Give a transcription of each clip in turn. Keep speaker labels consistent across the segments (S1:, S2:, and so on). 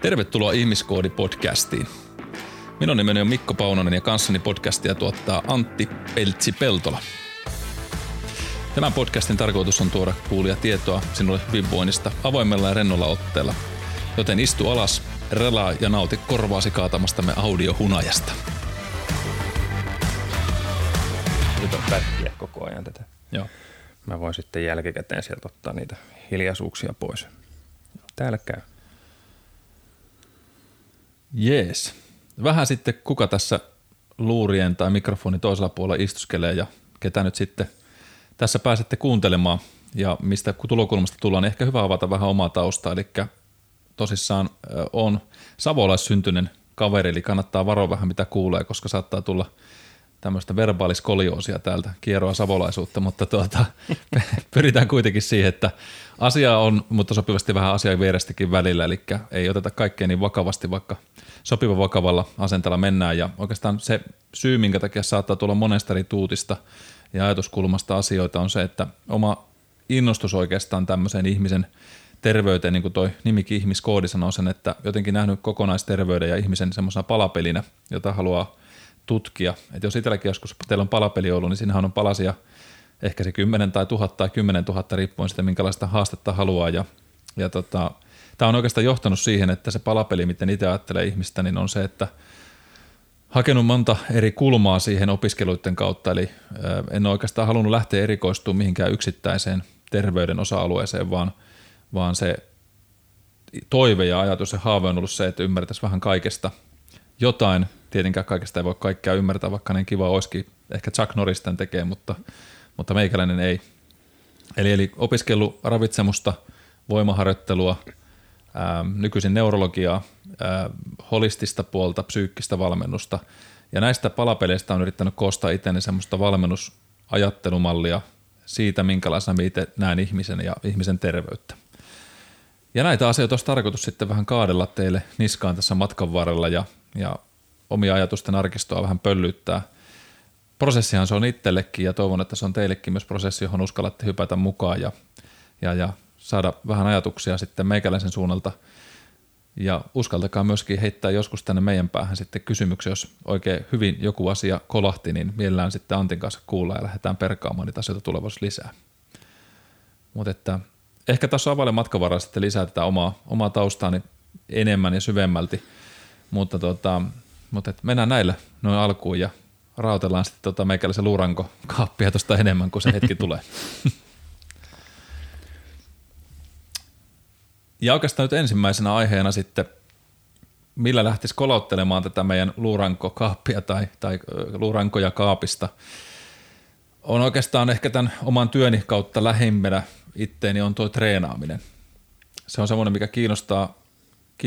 S1: Tervetuloa Ihmiskoodi-podcastiin. Minun nimeni on Mikko Paunonen ja kanssani podcastia tuottaa Antti Peltsi-Peltola. Tämän podcastin tarkoitus on tuoda kuulia tietoa sinulle hyvinvoinnista avoimella ja rennolla otteella. Joten istu alas, relaa ja nauti korvaasi kaatamastamme audiohunajasta.
S2: Nyt on pätkiä koko ajan tätä.
S1: Joo.
S2: Mä voin sitten jälkikäteen sieltä ottaa niitä hiljaisuuksia pois. Täällä käy.
S1: Jees. Vähän sitten kuka tässä luurien tai mikrofonin toisella puolella istuskelee ja ketä nyt sitten tässä pääsette kuuntelemaan ja mistä tulokulmasta tullaan, niin ehkä hyvä avata vähän omaa taustaa. Eli tosissaan on savolaissyntyinen kaveri, eli kannattaa varoa vähän mitä kuulee, koska saattaa tulla tämmöistä verbaaliskolioosia täältä, kierroa savolaisuutta, mutta tuota, pyritään kuitenkin siihen, että asia on, mutta sopivasti vähän asiaa vierestäkin välillä, eli ei oteta kaikkea niin vakavasti, vaikka sopiva vakavalla asenteella mennään. Ja oikeastaan se syy, minkä takia saattaa tulla monesta eri tuutista ja ajatuskulmasta asioita, on se, että oma innostus oikeastaan tämmöiseen ihmisen terveyteen, niin kuin toi nimikin ihmiskoodi sanoo sen, että jotenkin nähnyt kokonaisterveyden ja ihmisen semmoisena palapelinä, jota haluaa tutkia. että jos itselläkin joskus teillä on palapeli ollut, niin siinähän on palasia ehkä se 10 tai 1000 tai 10 000 riippuen siitä, minkälaista haastetta haluaa. Ja, ja tota, tämä on oikeastaan johtanut siihen, että se palapeli, miten itse ajattelee ihmistä, niin on se, että hakenut monta eri kulmaa siihen opiskeluiden kautta, eli en oikeastaan halunnut lähteä erikoistumaan mihinkään yksittäiseen terveyden osa-alueeseen, vaan, vaan se toive ja ajatus ja haave on ollut se, että ymmärtäisi vähän kaikesta jotain. Tietenkään kaikesta ei voi kaikkea ymmärtää, vaikka niin kiva olisikin. Ehkä Chuck Norris tämän tekee, mutta, mutta meikäläinen ei. Eli, eli opiskellut ravitsemusta, voimaharjoittelua, ää, nykyisin neurologiaa, ää, holistista puolta, psyykkistä valmennusta. Ja näistä palapeleistä on yrittänyt koostaa itseni semmoista valmennusajattelumallia siitä, minkälaisena itse näen ihmisen ja ihmisen terveyttä. Ja näitä asioita olisi tarkoitus sitten vähän kaadella teille niskaan tässä matkan varrella ja, ja omia ajatusten arkistoa vähän pöllyttää. Prosessihan se on itsellekin ja toivon, että se on teillekin myös prosessi, johon uskallatte hypätä mukaan ja, ja, ja saada vähän ajatuksia sitten meikäläisen suunnalta. Ja uskaltakaa myöskin heittää joskus tänne meidän päähän sitten kysymyksiä, jos oikein hyvin joku asia kolahti, niin mielellään sitten Antin kanssa kuulla ja lähdetään perkaamaan niitä asioita tulevaisuudessa lisää. Mutta että ehkä tässä availle matkan varrella sitten lisää tätä omaa, omaa taustaani enemmän ja syvemmälti, mutta, tota, mutta mennään näillä noin alkuun ja rautellaan sitten tota meikäläisen luuranko kaappia tuosta enemmän, kun se hetki tulee. Ja oikeastaan nyt ensimmäisenä aiheena sitten, millä lähtisi kolauttelemaan tätä meidän luurankokaappia tai, tai luurankoja kaapista, on oikeastaan ehkä tämän oman työni kautta lähimpänä itteeni on tuo treenaaminen. Se on semmoinen, mikä kiinnostaa,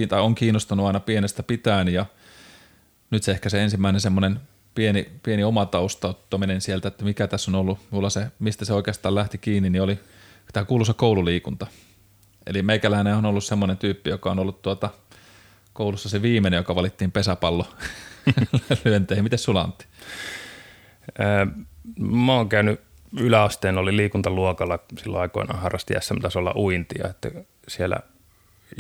S1: tai on kiinnostanut aina pienestä pitäen ja nyt se ehkä se ensimmäinen semmoinen pieni, pieni oma taustauttaminen sieltä, että mikä tässä on ollut, mulla se, mistä se oikeastaan lähti kiinni, niin oli tämä kuuluisa koululiikunta – Eli meikäläinen on ollut semmoinen tyyppi, joka on ollut tuota koulussa se viimeinen, joka valittiin pesäpallo lyönteihin. Miten sulla Antti?
S2: mä oon käynyt yläasteen, oli liikuntaluokalla silloin aikoinaan harrasti SM-tasolla uintia, että siellä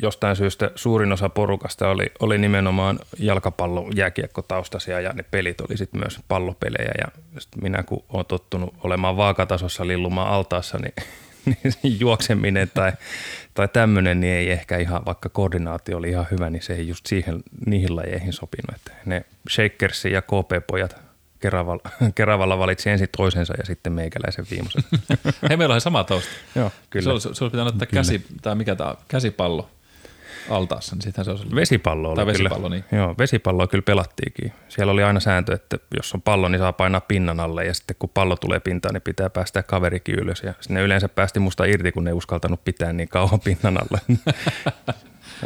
S2: jostain syystä suurin osa porukasta oli, oli nimenomaan jalkapallo, jääkiekko taustasia ja ne pelit oli sitten myös pallopelejä ja minä kun olen tottunut olemaan vaakatasossa lillumaan altaassa, niin niin juokseminen tai, tai tämmöinen niin ei ehkä ihan, vaikka koordinaatio oli ihan hyvä, niin se ei just siihen, niihin lajeihin sopinut. Että ne Shakersi ja KP-pojat Keravalla, Keravalla valitsi ensin toisensa ja sitten meikäläisen viimeisen.
S1: Hei, meillä on sama tausta.
S2: Joo, kyllä.
S1: Se olisi, se olisi pitänyt ottaa käsi, tai mikä tämä, käsipallo altaassa, niin sittenhän se olisi
S2: Vesipallo oli
S1: tai vesipallo,
S2: kyllä.
S1: niin.
S2: Joo, vesipalloa kyllä pelattiinkin. Siellä oli aina sääntö, että jos on pallo, niin saa painaa pinnan alle ja sitten kun pallo tulee pintaan, niin pitää päästä kaverikin ylös. Ja sinne yleensä päästi musta irti, kun ne ei uskaltanut pitää niin kauan pinnan alle.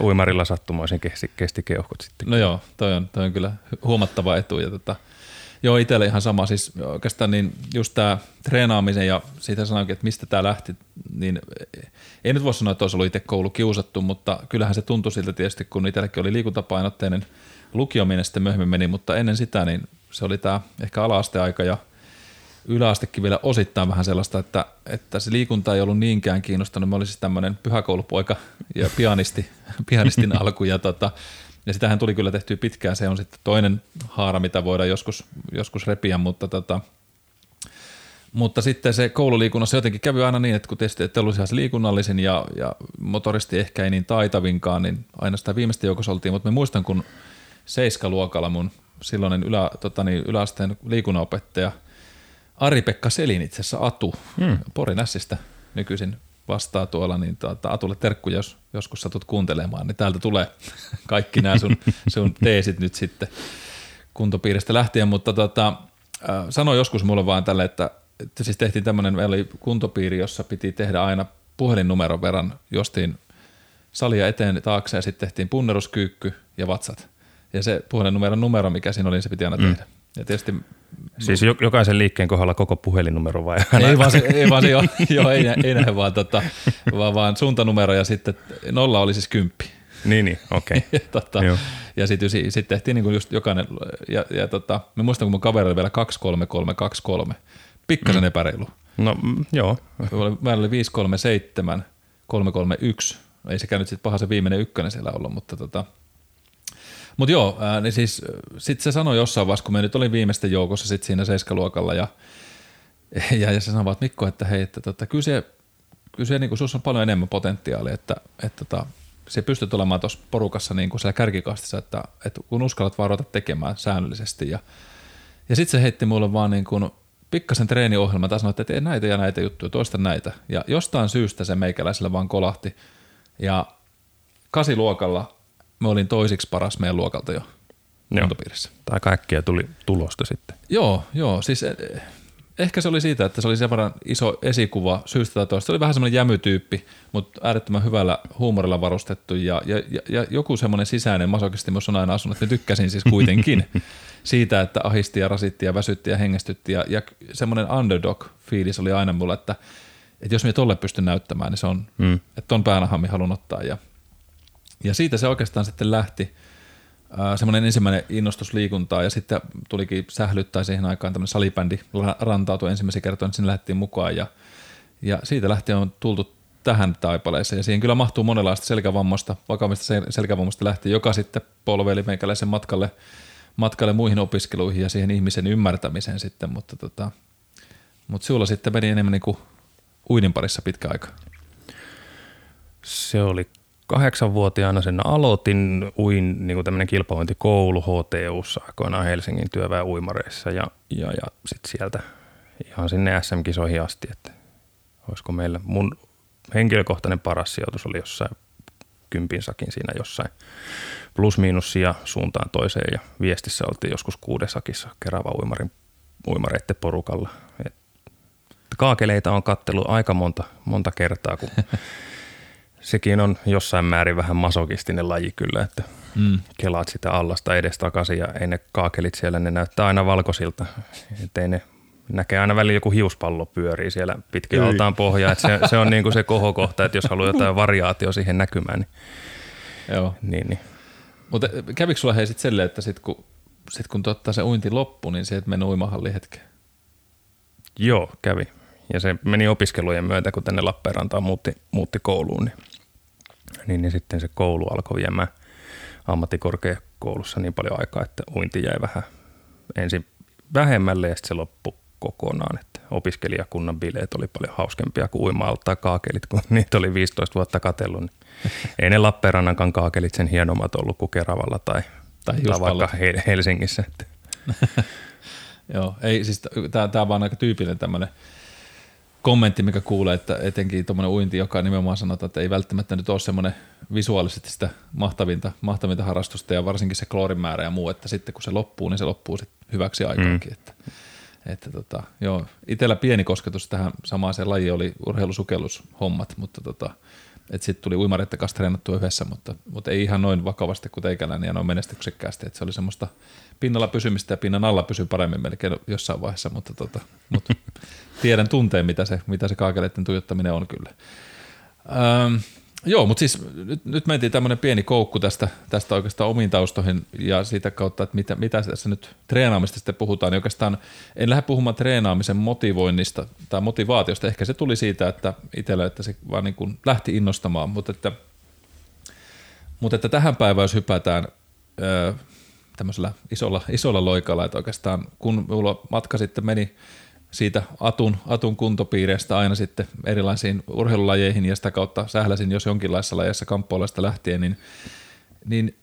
S2: Uimarilla sattumoisen kesti, kesti keuhkot sitten.
S1: No joo, toi on, toi on kyllä huomattava etu. Ja tota, Joo, itselle ihan sama. Siis oikeastaan niin just tämä treenaamisen ja siitä sanoinkin, että mistä tämä lähti, niin ei nyt voi sanoa, että olisi ollut itse koulu kiusattu, mutta kyllähän se tuntui siltä tietysti, kun itsellekin oli liikuntapainotteinen lukiominen sitten myöhemmin meni, mutta ennen sitä niin se oli tämä ehkä ala aika ja yläastekin vielä osittain vähän sellaista, että, että se liikunta ei ollut niinkään kiinnostanut. Mä olin siis tämmöinen pyhäkoulupoika ja pianisti, pianistin alku ja, tota, ja sitähän tuli kyllä tehtyä pitkään. Se on sitten toinen haara, mitä voidaan joskus, joskus repiä, mutta tota, mutta sitten se koululiikunnassa jotenkin kävi aina niin, että kun tietysti ette ollut se liikunnallisin ja, ja motoristi ehkä ei niin taitavinkaan, niin aina sitä viimeistä joukossa oltiin. Mutta mä muistan, kun seiskaluokalla mun silloinen ylä, tota niin, yläasteen liikunnanopettaja Ari-Pekka Selin itse asiassa Atu hmm. Porin Ässistä nykyisin vastaa tuolla, niin tuota, Atulle terkku, jos joskus satut kuuntelemaan, niin täältä tulee kaikki nämä sun, sun teesit nyt sitten kuntopiiristä lähtien, mutta tota, äh, sanoi joskus mulle vaan tälle, että että siis tehtiin tämmöinen, meillä oli kuntopiiri, jossa piti tehdä aina puhelinnumeron verran jostiin salia eteen taakse ja sitten tehtiin punneruskyykky ja vatsat. Ja se puhelinnumeron numero, mikä siinä oli, niin se piti aina mm. tehdä. Ja tietysti
S2: Siis jokaisen liikkeen kohdalla koko puhelinnumero vai?
S1: Ei vaan se, ei, vaan se jo, jo, ei, ei näin vaan, tota, vaan, vaan suuntanumero ja sitten nolla oli siis kymppi.
S2: Niin, niin okei. Okay.
S1: tota, ja sitten sit tehtiin niin kuin just jokainen, ja, ja tota, mä muistan kun mun kaveri oli vielä 23323, pikkasen mm. epäreilu.
S2: No mm, joo.
S1: Meillä oli 537, 331. Ei sekään nyt sitten paha se viimeinen ykkönen siellä ollut, mutta tota, mutta joo, ää, niin siis sitten se sanoi jossain vaiheessa, kun me nyt olin viimeisten joukossa sit siinä seiskaluokalla ja, ja, ja se sanoi että Mikko, että hei, että tota, kyllä se, kyllä se niin kuin, on paljon enemmän potentiaalia, että, että tota, se pystyt olemaan tuossa porukassa niin kuin siellä kärkikastissa, että, että kun uskallat vaan ruveta tekemään säännöllisesti ja, ja sitten se heitti mulle vaan niin kuin pikkasen treeniohjelma tai sanoi, että tee näitä ja näitä juttuja, toista näitä. Ja jostain syystä se meikäläisellä vaan kolahti. Ja kasiluokalla me olin toisiksi paras meidän luokalta jo kuntopiirissä.
S2: Tai kaikkea tuli tulosta sitten.
S1: Joo, joo. Siis eh, ehkä se oli siitä, että se oli sen verran iso esikuva syystä tai toista. Se oli vähän semmoinen jämytyyppi, mutta äärettömän hyvällä huumorilla varustettu ja, ja, ja, ja joku semmoinen sisäinen masokisti myös on aina asunut, että tykkäsin siis kuitenkin siitä, että ahisti ja rasitti ja väsytti ja hengästytti ja, ja semmoinen underdog-fiilis oli aina mulla, että, että jos minä tolle pystyn näyttämään, niin se on, mm. että ton päänahan haluan ottaa ja, ja siitä se oikeastaan sitten lähti semmoinen ensimmäinen innostus liikuntaa ja sitten tulikin sählyttää siihen aikaan tämmöinen salibändi rantautui ensimmäisen kertaa, niin sinne lähdettiin mukaan ja, ja siitä lähtien on tultu tähän taipaleeseen ja siihen kyllä mahtuu monenlaista selkävammoista, vakavista selkävammoista lähtien, joka sitten polveili meikäläisen matkalle, matkalle muihin opiskeluihin ja siihen ihmisen ymmärtämiseen sitten, mutta tota, mutta sinulla sitten meni enemmän niin kuin uinin parissa pitkä aika.
S2: Se oli kahdeksanvuotiaana sen aloitin, uin niin kuin tämmöinen kilpavointikoulu HTUssa aikoinaan Helsingin työväen uimareissa ja, ja, ja sitten sieltä ihan sinne SM-kisoihin asti, että olisiko meillä, mun henkilökohtainen paras sijoitus oli jossain kympin sakin siinä jossain plus-miinussia suuntaan toiseen ja viestissä oltiin joskus kuudesakissa Kerava uimarin, uimareiden porukalla. Et kaakeleita on kattelu aika monta, monta kertaa, kun sekin on jossain määrin vähän masokistinen laji kyllä, että mm. kelaat sitä allasta edestakaisin ja ei ne kaakelit siellä, ne näyttää aina valkoisilta, ettei ne näkee aina välillä joku hiuspallo pyörii siellä pitkin ei. altaan pohjaa, että se, se on niin kuin se kohokohta, että jos haluaa jotain variaatio siihen näkymään, niin,
S1: Joo.
S2: niin, niin.
S1: Mutta kävikö sulla hei sitten silleen, että sit kun, sit kun totta se uinti loppu, niin se et meni uimahalliin hetken?
S2: Joo, kävi. Ja se meni opiskelujen myötä, kun tänne Lappeenrantaan muutti, muutti kouluun, niin niin, niin sitten se koulu alkoi viemään ammattikorkeakoulussa niin paljon aikaa, että uinti jäi vähän ensin vähemmälle ja sitten se loppui kokonaan. Että opiskelijakunnan bileet oli paljon hauskempia kuin uima kaakelit, kun niitä oli 15 vuotta katsellut. Niin ei ne Lappeenrannankaan kaakelit sen hienommat ollut kuin Keravalla tai, tai, tai vaikka Helsingissä.
S1: Joo, ei siis tämä on vaan aika tyypillinen tämmöinen – kommentti, mikä kuulee, että etenkin tuommoinen uinti, joka nimenomaan sanotaan, että ei välttämättä nyt ole semmoinen visuaalisesti sitä mahtavinta, mahtavinta harrastusta ja varsinkin se kloorin määrä ja muu, että sitten kun se loppuu, niin se loppuu sitten hyväksi aikaankin. Mm. Että, että tota, joo, itsellä pieni kosketus tähän samaan se laji oli urheilusukellushommat, mutta tota, että sitten tuli uimareiden kanssa treenattua yhdessä, mutta, mutta ei ihan noin vakavasti kuin teikäläinen ja noin menestyksekkäästi, että se oli semmoista pinnalla pysymistä ja pinnan alla pysyy paremmin melkein jossain vaiheessa, mutta, tota, mutta tiedän tunteen, mitä se, mitä se kaakeleiden tuijottaminen on kyllä. Öm, Joo, mutta siis nyt, nyt mentiin tämmöinen pieni koukku tästä, tästä oikeastaan omiin taustoihin ja siitä kautta, että mitä, mitä tässä nyt treenaamista sitten puhutaan. Niin oikeastaan en lähde puhumaan treenaamisen motivoinnista tai motivaatiosta. Ehkä se tuli siitä, että itsellä, että se vaan niin kuin lähti innostamaan, mutta että, mutta että tähän päivään, jos hypätään tämmöisellä isolla, isolla loikalla, että oikeastaan kun mulla matka sitten meni siitä Atun, Atun kuntopiireistä aina sitten erilaisiin urheilulajeihin ja sitä kautta sähläsin jos jonkinlaisessa lajeissa kamppoilasta lähtien, niin, niin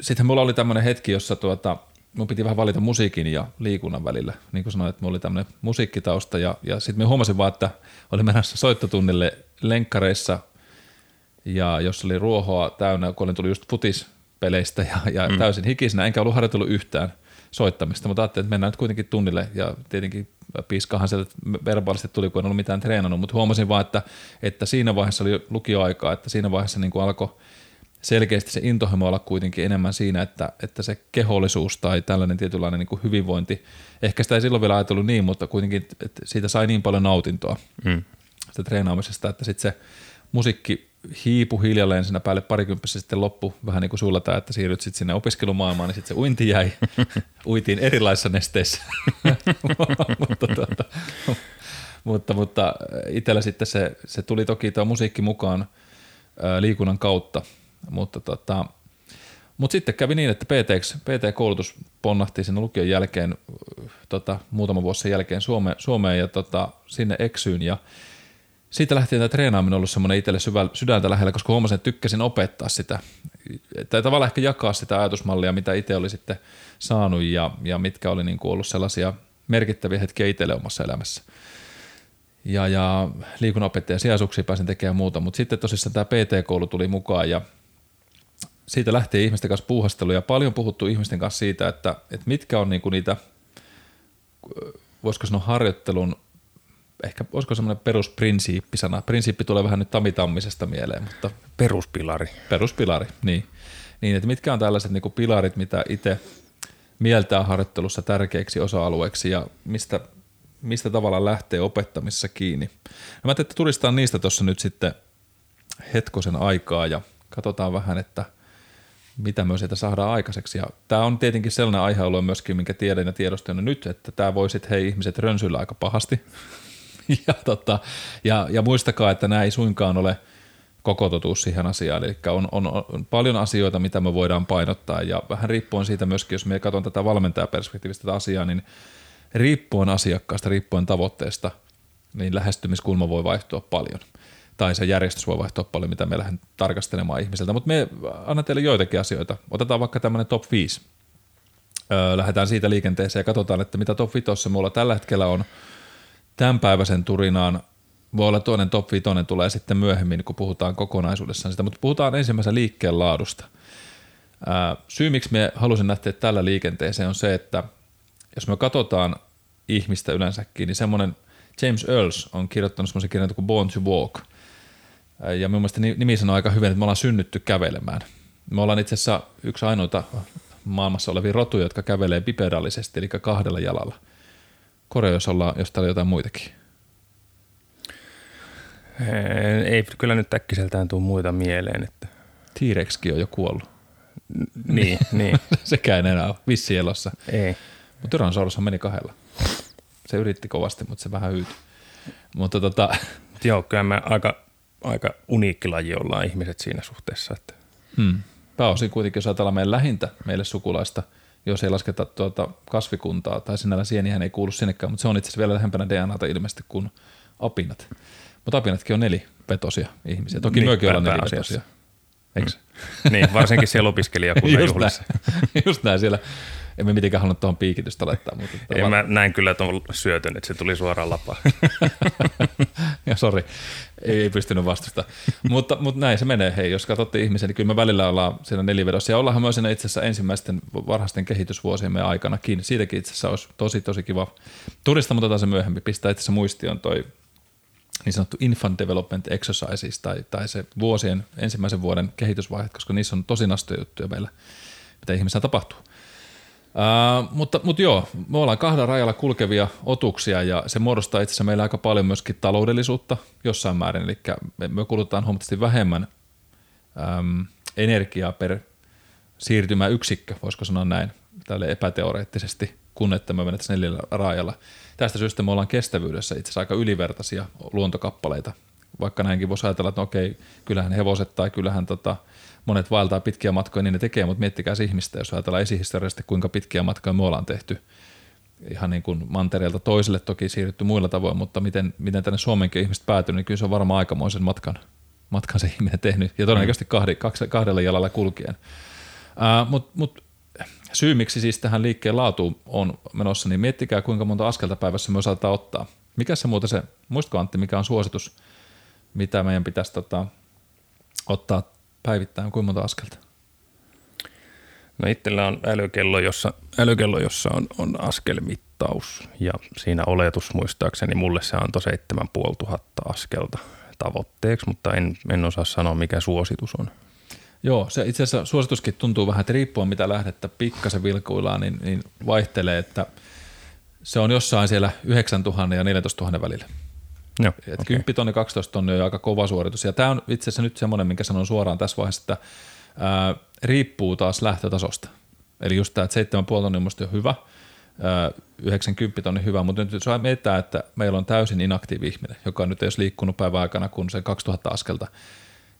S1: sitten mulla oli tämmöinen hetki, jossa tuota, mun piti vähän valita musiikin ja liikunnan välillä. Niin kuin sanoin, että mulla oli tämmöinen musiikkitausta ja, ja sitten mä huomasin vaan, että olin menossa soittotunnille lenkkareissa ja jos oli ruohoa täynnä, kun olin tullut just futispeleistä ja, ja mm. täysin hikisenä, enkä ollut harjoitellut yhtään soittamista, mutta ajattelin, että mennään nyt kuitenkin tunnille ja tietenkin piiskahan sieltä verbaalisesti tuli, kun en ollut mitään treenannut, mutta huomasin vaan, että, että siinä vaiheessa oli lukioaikaa, että siinä vaiheessa niin kuin alkoi selkeästi se intohimo olla kuitenkin enemmän siinä, että, että se kehollisuus tai tällainen tietynlainen niin kuin hyvinvointi, ehkä sitä ei silloin vielä ajatellut niin, mutta kuitenkin että siitä sai niin paljon nautintoa mm. sitä treenaamisesta, että sitten se musiikki hiipu hiljalleen siinä päälle parikymppissä sitten loppu vähän niin kuin sulla tämä, että siirryt sitten sinne opiskelumaailmaan, niin sitten se uinti jäi. Uitiin erilaisissa nesteissä. mutta, tuota, mutta, mutta itsellä sitten se, se tuli toki tuo musiikki mukaan ää, liikunnan kautta, mutta tota, mutta sitten kävi niin, että PT, PT-koulutus ponnahti sen lukion jälkeen, tota, muutama vuosi sen jälkeen Suome, Suomeen ja tota, sinne eksyyn ja siitä lähtien tämä treenaaminen on ollut semmoinen itselle sydäntä lähellä, koska huomasin, että tykkäsin opettaa sitä. Tai tavallaan ehkä jakaa sitä ajatusmallia, mitä itse oli sitten saanut ja, ja mitkä oli niin kuin ollut sellaisia merkittäviä hetkiä itselle omassa elämässä. Ja, ja liikunnanopettajan sijaisuuksia pääsin tekemään muuta, mutta sitten tosissaan tämä PT-koulu tuli mukaan ja siitä lähti ihmisten kanssa puuhastelu ja paljon puhuttu ihmisten kanssa siitä, että, että mitkä on niin kuin niitä, voisiko sanoa harjoittelun ehkä olisiko semmoinen perusprinsiippisana. Prinsiippi tulee vähän nyt tamitammisesta mieleen, mutta...
S2: Peruspilari.
S1: Peruspilari, niin. Niin, että mitkä on tällaiset niin pilarit, mitä itse mieltää harjoittelussa tärkeiksi osa-alueeksi ja mistä, mistä tavalla lähtee opettamisessa kiinni. No mä ajattelin, että turistaan niistä tuossa nyt sitten hetkosen aikaa ja katsotaan vähän, että mitä myös sieltä saadaan aikaiseksi. Ja tämä on tietenkin sellainen aihealue myöskin, minkä tiedän ja tiedostan nyt, että tämä voi sitten hei ihmiset rönsyillä aika pahasti. ja, tota, ja, ja muistakaa, että nämä ei suinkaan ole koko totuus siihen asiaan. Eli on, on, on paljon asioita, mitä me voidaan painottaa ja vähän riippuen siitä myöskin, jos me katson tätä valmentajaperspektiivistä tätä asiaa, niin riippuen asiakkaasta, riippuen tavoitteesta, niin lähestymiskulma voi vaihtua paljon. Tai se järjestys voi vaihtua paljon, mitä me lähden tarkastelemaan ihmiseltä. Mutta me annan teille joitakin asioita. Otetaan vaikka tämmöinen top 5. Öö, lähdetään siitä liikenteeseen ja katsotaan, että mitä top 5 mulla tällä hetkellä on – tämänpäiväisen turinaan voi olla toinen top 5 tulee sitten myöhemmin, kun puhutaan kokonaisuudessaan sitä, mutta puhutaan ensimmäisen liikkeen laadusta. Syy, miksi me halusin lähteä tällä liikenteeseen on se, että jos me katsotaan ihmistä yleensäkin, niin semmoinen James Earls on kirjoittanut semmoisen kirjan kuin Born to Walk. Ja minun mielestä nimi sanoo aika hyvin, että me ollaan synnytty kävelemään. Me ollaan itse asiassa yksi ainoita maailmassa olevia rotuja, jotka kävelee bipedaalisesti, eli kahdella jalalla – Korja, jos, ollaan, jos täällä jotain muitakin.
S2: Ei kyllä nyt äkkiseltään tule muita mieleen. Että.
S1: T-Rexkin on jo kuollut.
S2: niin, niin.
S1: Sekään enää ole vissielossa.
S2: Ei.
S1: Mutta Tyrannosaurushan meni kahdella. Se yritti kovasti, mutta se vähän hyytyi. Mutta tota...
S2: Joo, kyllä me aika, aika uniikki laji ollaan ihmiset siinä suhteessa. Että.
S1: Hmm. Pääosin kuitenkin, jos ajatellaan meidän lähintä meille sukulaista – jos ei lasketa tuota kasvikuntaa, tai sinällä sienihän ei kuulu sinnekään, mutta se on itse asiassa vielä lähempänä DNAta ilmeisesti kuin apinat. Mutta apinatkin on nelipetosia ihmisiä. Toki niin, myökin ollaan nelipetosia. Eikö?
S2: Mm. niin, varsinkin siellä opiskelijakunnan
S1: just juhlissa. Näin, just näin siellä. Emme mitenkään halunnut tuohon piikitystä laittaa. Mutta
S2: ei, vaan... mä näin kyllä tuon syötön, että se tuli suoraan lapaan.
S1: ja sori, ei, ei pystynyt vastusta. mutta, mutta näin se menee. Hei, jos katsotte ihmisiä, niin kyllä me välillä ollaan siinä nelivedossa. Ja ollaanhan myös siinä itse asiassa ensimmäisten varhaisten kehitysvuosiemme aikanakin. Siitäkin itse asiassa olisi tosi, tosi kiva turista, mutta otetaan se myöhemmin. Pistää itse asiassa muistioon toi niin sanottu infant development exercises tai, tai se vuosien ensimmäisen vuoden kehitysvaiheet, koska niissä on tosi nastoja juttuja meillä, mitä ihmisessä tapahtuu. Uh, mutta, mutta joo, me ollaan kahdella rajalla kulkevia otuksia ja se muodostaa itse asiassa meillä aika paljon myöskin taloudellisuutta jossain määrin, eli me, kulutetaan huomattavasti vähemmän äm, energiaa per siirtymäyksikkö, voisiko sanoa näin, tälle epäteoreettisesti, kun että me menetään neljällä rajalla. Tästä syystä me ollaan kestävyydessä itse asiassa aika ylivertaisia luontokappaleita, vaikka näinkin voisi ajatella, että no okei, kyllähän hevoset tai kyllähän tota, monet vaeltaa pitkiä matkoja, niin ne tekee, mutta miettikää ihmistä, jos ajatellaan esihistoriallisesti, kuinka pitkiä matkoja me ollaan tehty. Ihan niin kuin mantereelta toiselle toki siirrytty muilla tavoin, mutta miten, miten tänne Suomenkin ihmiset päätynyt, niin kyllä se on varmaan aikamoisen matkan, matkan se ihminen tehnyt, ja todennäköisesti kahdi, kahdella jalalla kulkien. Mutta mut, syy, miksi siis tähän liikkeen laatuun on menossa, niin miettikää kuinka monta askelta päivässä me osataan ottaa. Mikä se muuten se, muistatko Antti, mikä on suositus, mitä meidän pitäisi tota, ottaa päivittäin, kuinka monta askelta?
S2: No itsellä on älykello, jossa, älykello, jossa on, on askelmittaus ja siinä oletus muistaakseni mulle se antoi 7500 askelta tavoitteeksi, mutta en, en osaa sanoa mikä suositus on.
S1: Joo, se itse asiassa suosituskin tuntuu vähän, että riippuen mitä lähdettä pikkasen vilkuillaan, niin, niin vaihtelee, että se on jossain siellä 9000 ja 14 000 välillä. Joo, Et okay. 10 tonni, 12 tonni on aika kova suoritus. Ja tämä on itse asiassa nyt semmoinen, minkä sanon suoraan tässä vaiheessa, että ää, riippuu taas lähtötasosta. Eli just tämä, että 7,5 tonni on musta hyvä, ää, 90 tonni hyvä, mutta nyt jos mietitään, että meillä on täysin inaktiivi ihminen, joka nyt ei olisi liikkunut päivän aikana kuin se 2000 askelta,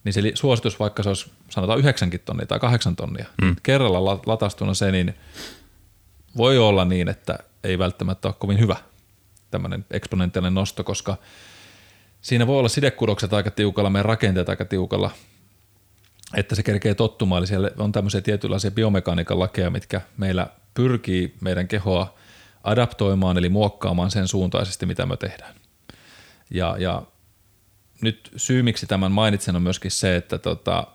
S1: niin se suositus, vaikka se olisi sanotaan 9 tonnia tai 8 tonnia, mm. kerralla latastuna se, niin voi olla niin, että ei välttämättä ole kovin hyvä tämmöinen eksponentiaalinen nosto, koska siinä voi olla sidekudokset aika tiukalla, meidän rakenteet aika tiukalla, että se kerkee tottumaan. Eli siellä on tämmöisiä tietynlaisia biomekaniikan lakeja, mitkä meillä pyrkii meidän kehoa adaptoimaan, eli muokkaamaan sen suuntaisesti, mitä me tehdään. Ja, ja nyt syy, miksi tämän mainitsen, on myöskin se, että tota,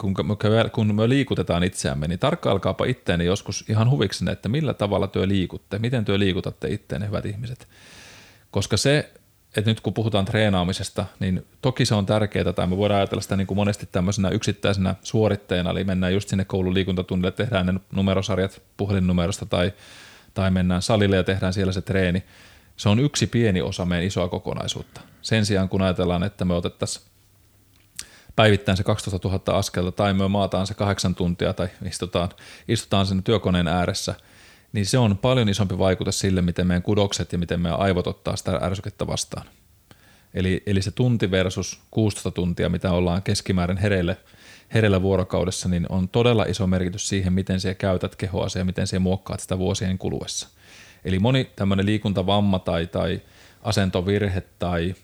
S1: kun, me, kun me liikutetaan itseämme, niin tarkkailkaapa itteeni joskus ihan huviksi, että millä tavalla työ liikutte, miten työ liikutatte itteenne, hyvät ihmiset. Koska se, että nyt kun puhutaan treenaamisesta, niin toki se on tärkeää, tai me voidaan ajatella sitä niin kuin monesti tämmöisenä yksittäisenä suoritteena, eli mennään just sinne koulun liikuntatunnille, tehdään ne numerosarjat puhelinnumerosta, tai, tai mennään salille ja tehdään siellä se treeni. Se on yksi pieni osa meidän isoa kokonaisuutta. Sen sijaan kun ajatellaan, että me otettaisiin päivittäin se 12 000 askelta tai me maataan se kahdeksan tuntia tai istutaan, istutaan sen työkoneen ääressä, niin se on paljon isompi vaikutus sille, miten meidän kudokset ja miten meidän aivot ottaa sitä ärsykettä vastaan. Eli, eli se tunti versus 16 tuntia, mitä ollaan keskimäärin hereille, hereillä vuorokaudessa, niin on todella iso merkitys siihen, miten siellä käytät kehoa ja miten siellä muokkaat sitä vuosien kuluessa. Eli moni tämmöinen liikuntavamma tai, tai asentovirhe tai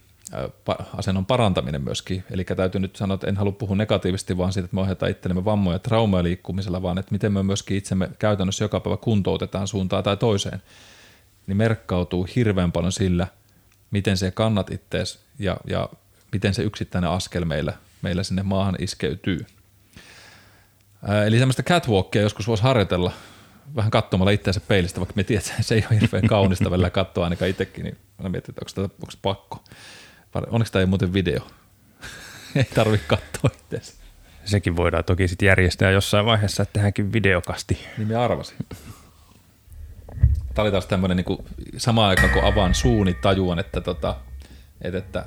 S1: asennon parantaminen myöskin. Eli täytyy nyt sanoa, että en halua puhua negatiivisesti vaan siitä, että me ohjataan itsellemme vammoja ja traumaa liikkumisella, vaan että miten me myöskin itsemme käytännössä joka päivä kuntoutetaan suuntaan tai toiseen, niin merkkautuu hirveän paljon sillä, miten se kannat ittees ja, ja miten se yksittäinen askel meillä, meillä sinne maahan iskeytyy. Eli semmoista catwalkia joskus voisi harjoitella vähän katsomalla itseänsä peilistä, vaikka me tiedät, se ei ole hirveän kaunista välillä katsoa ainakaan itsekin, niin mä mietin, että onko, tämä, onko pakko. Onneksi tämä ei muuten video. ei tarvi katsoa itse.
S2: Sekin voidaan toki sitten järjestää jossain vaiheessa, että tehdäänkin videokasti.
S1: Niin me arvasin. Tämä oli taas tämmöinen niin samaan aikaan, kun avaan suuni, tajuan, että, tota, että, että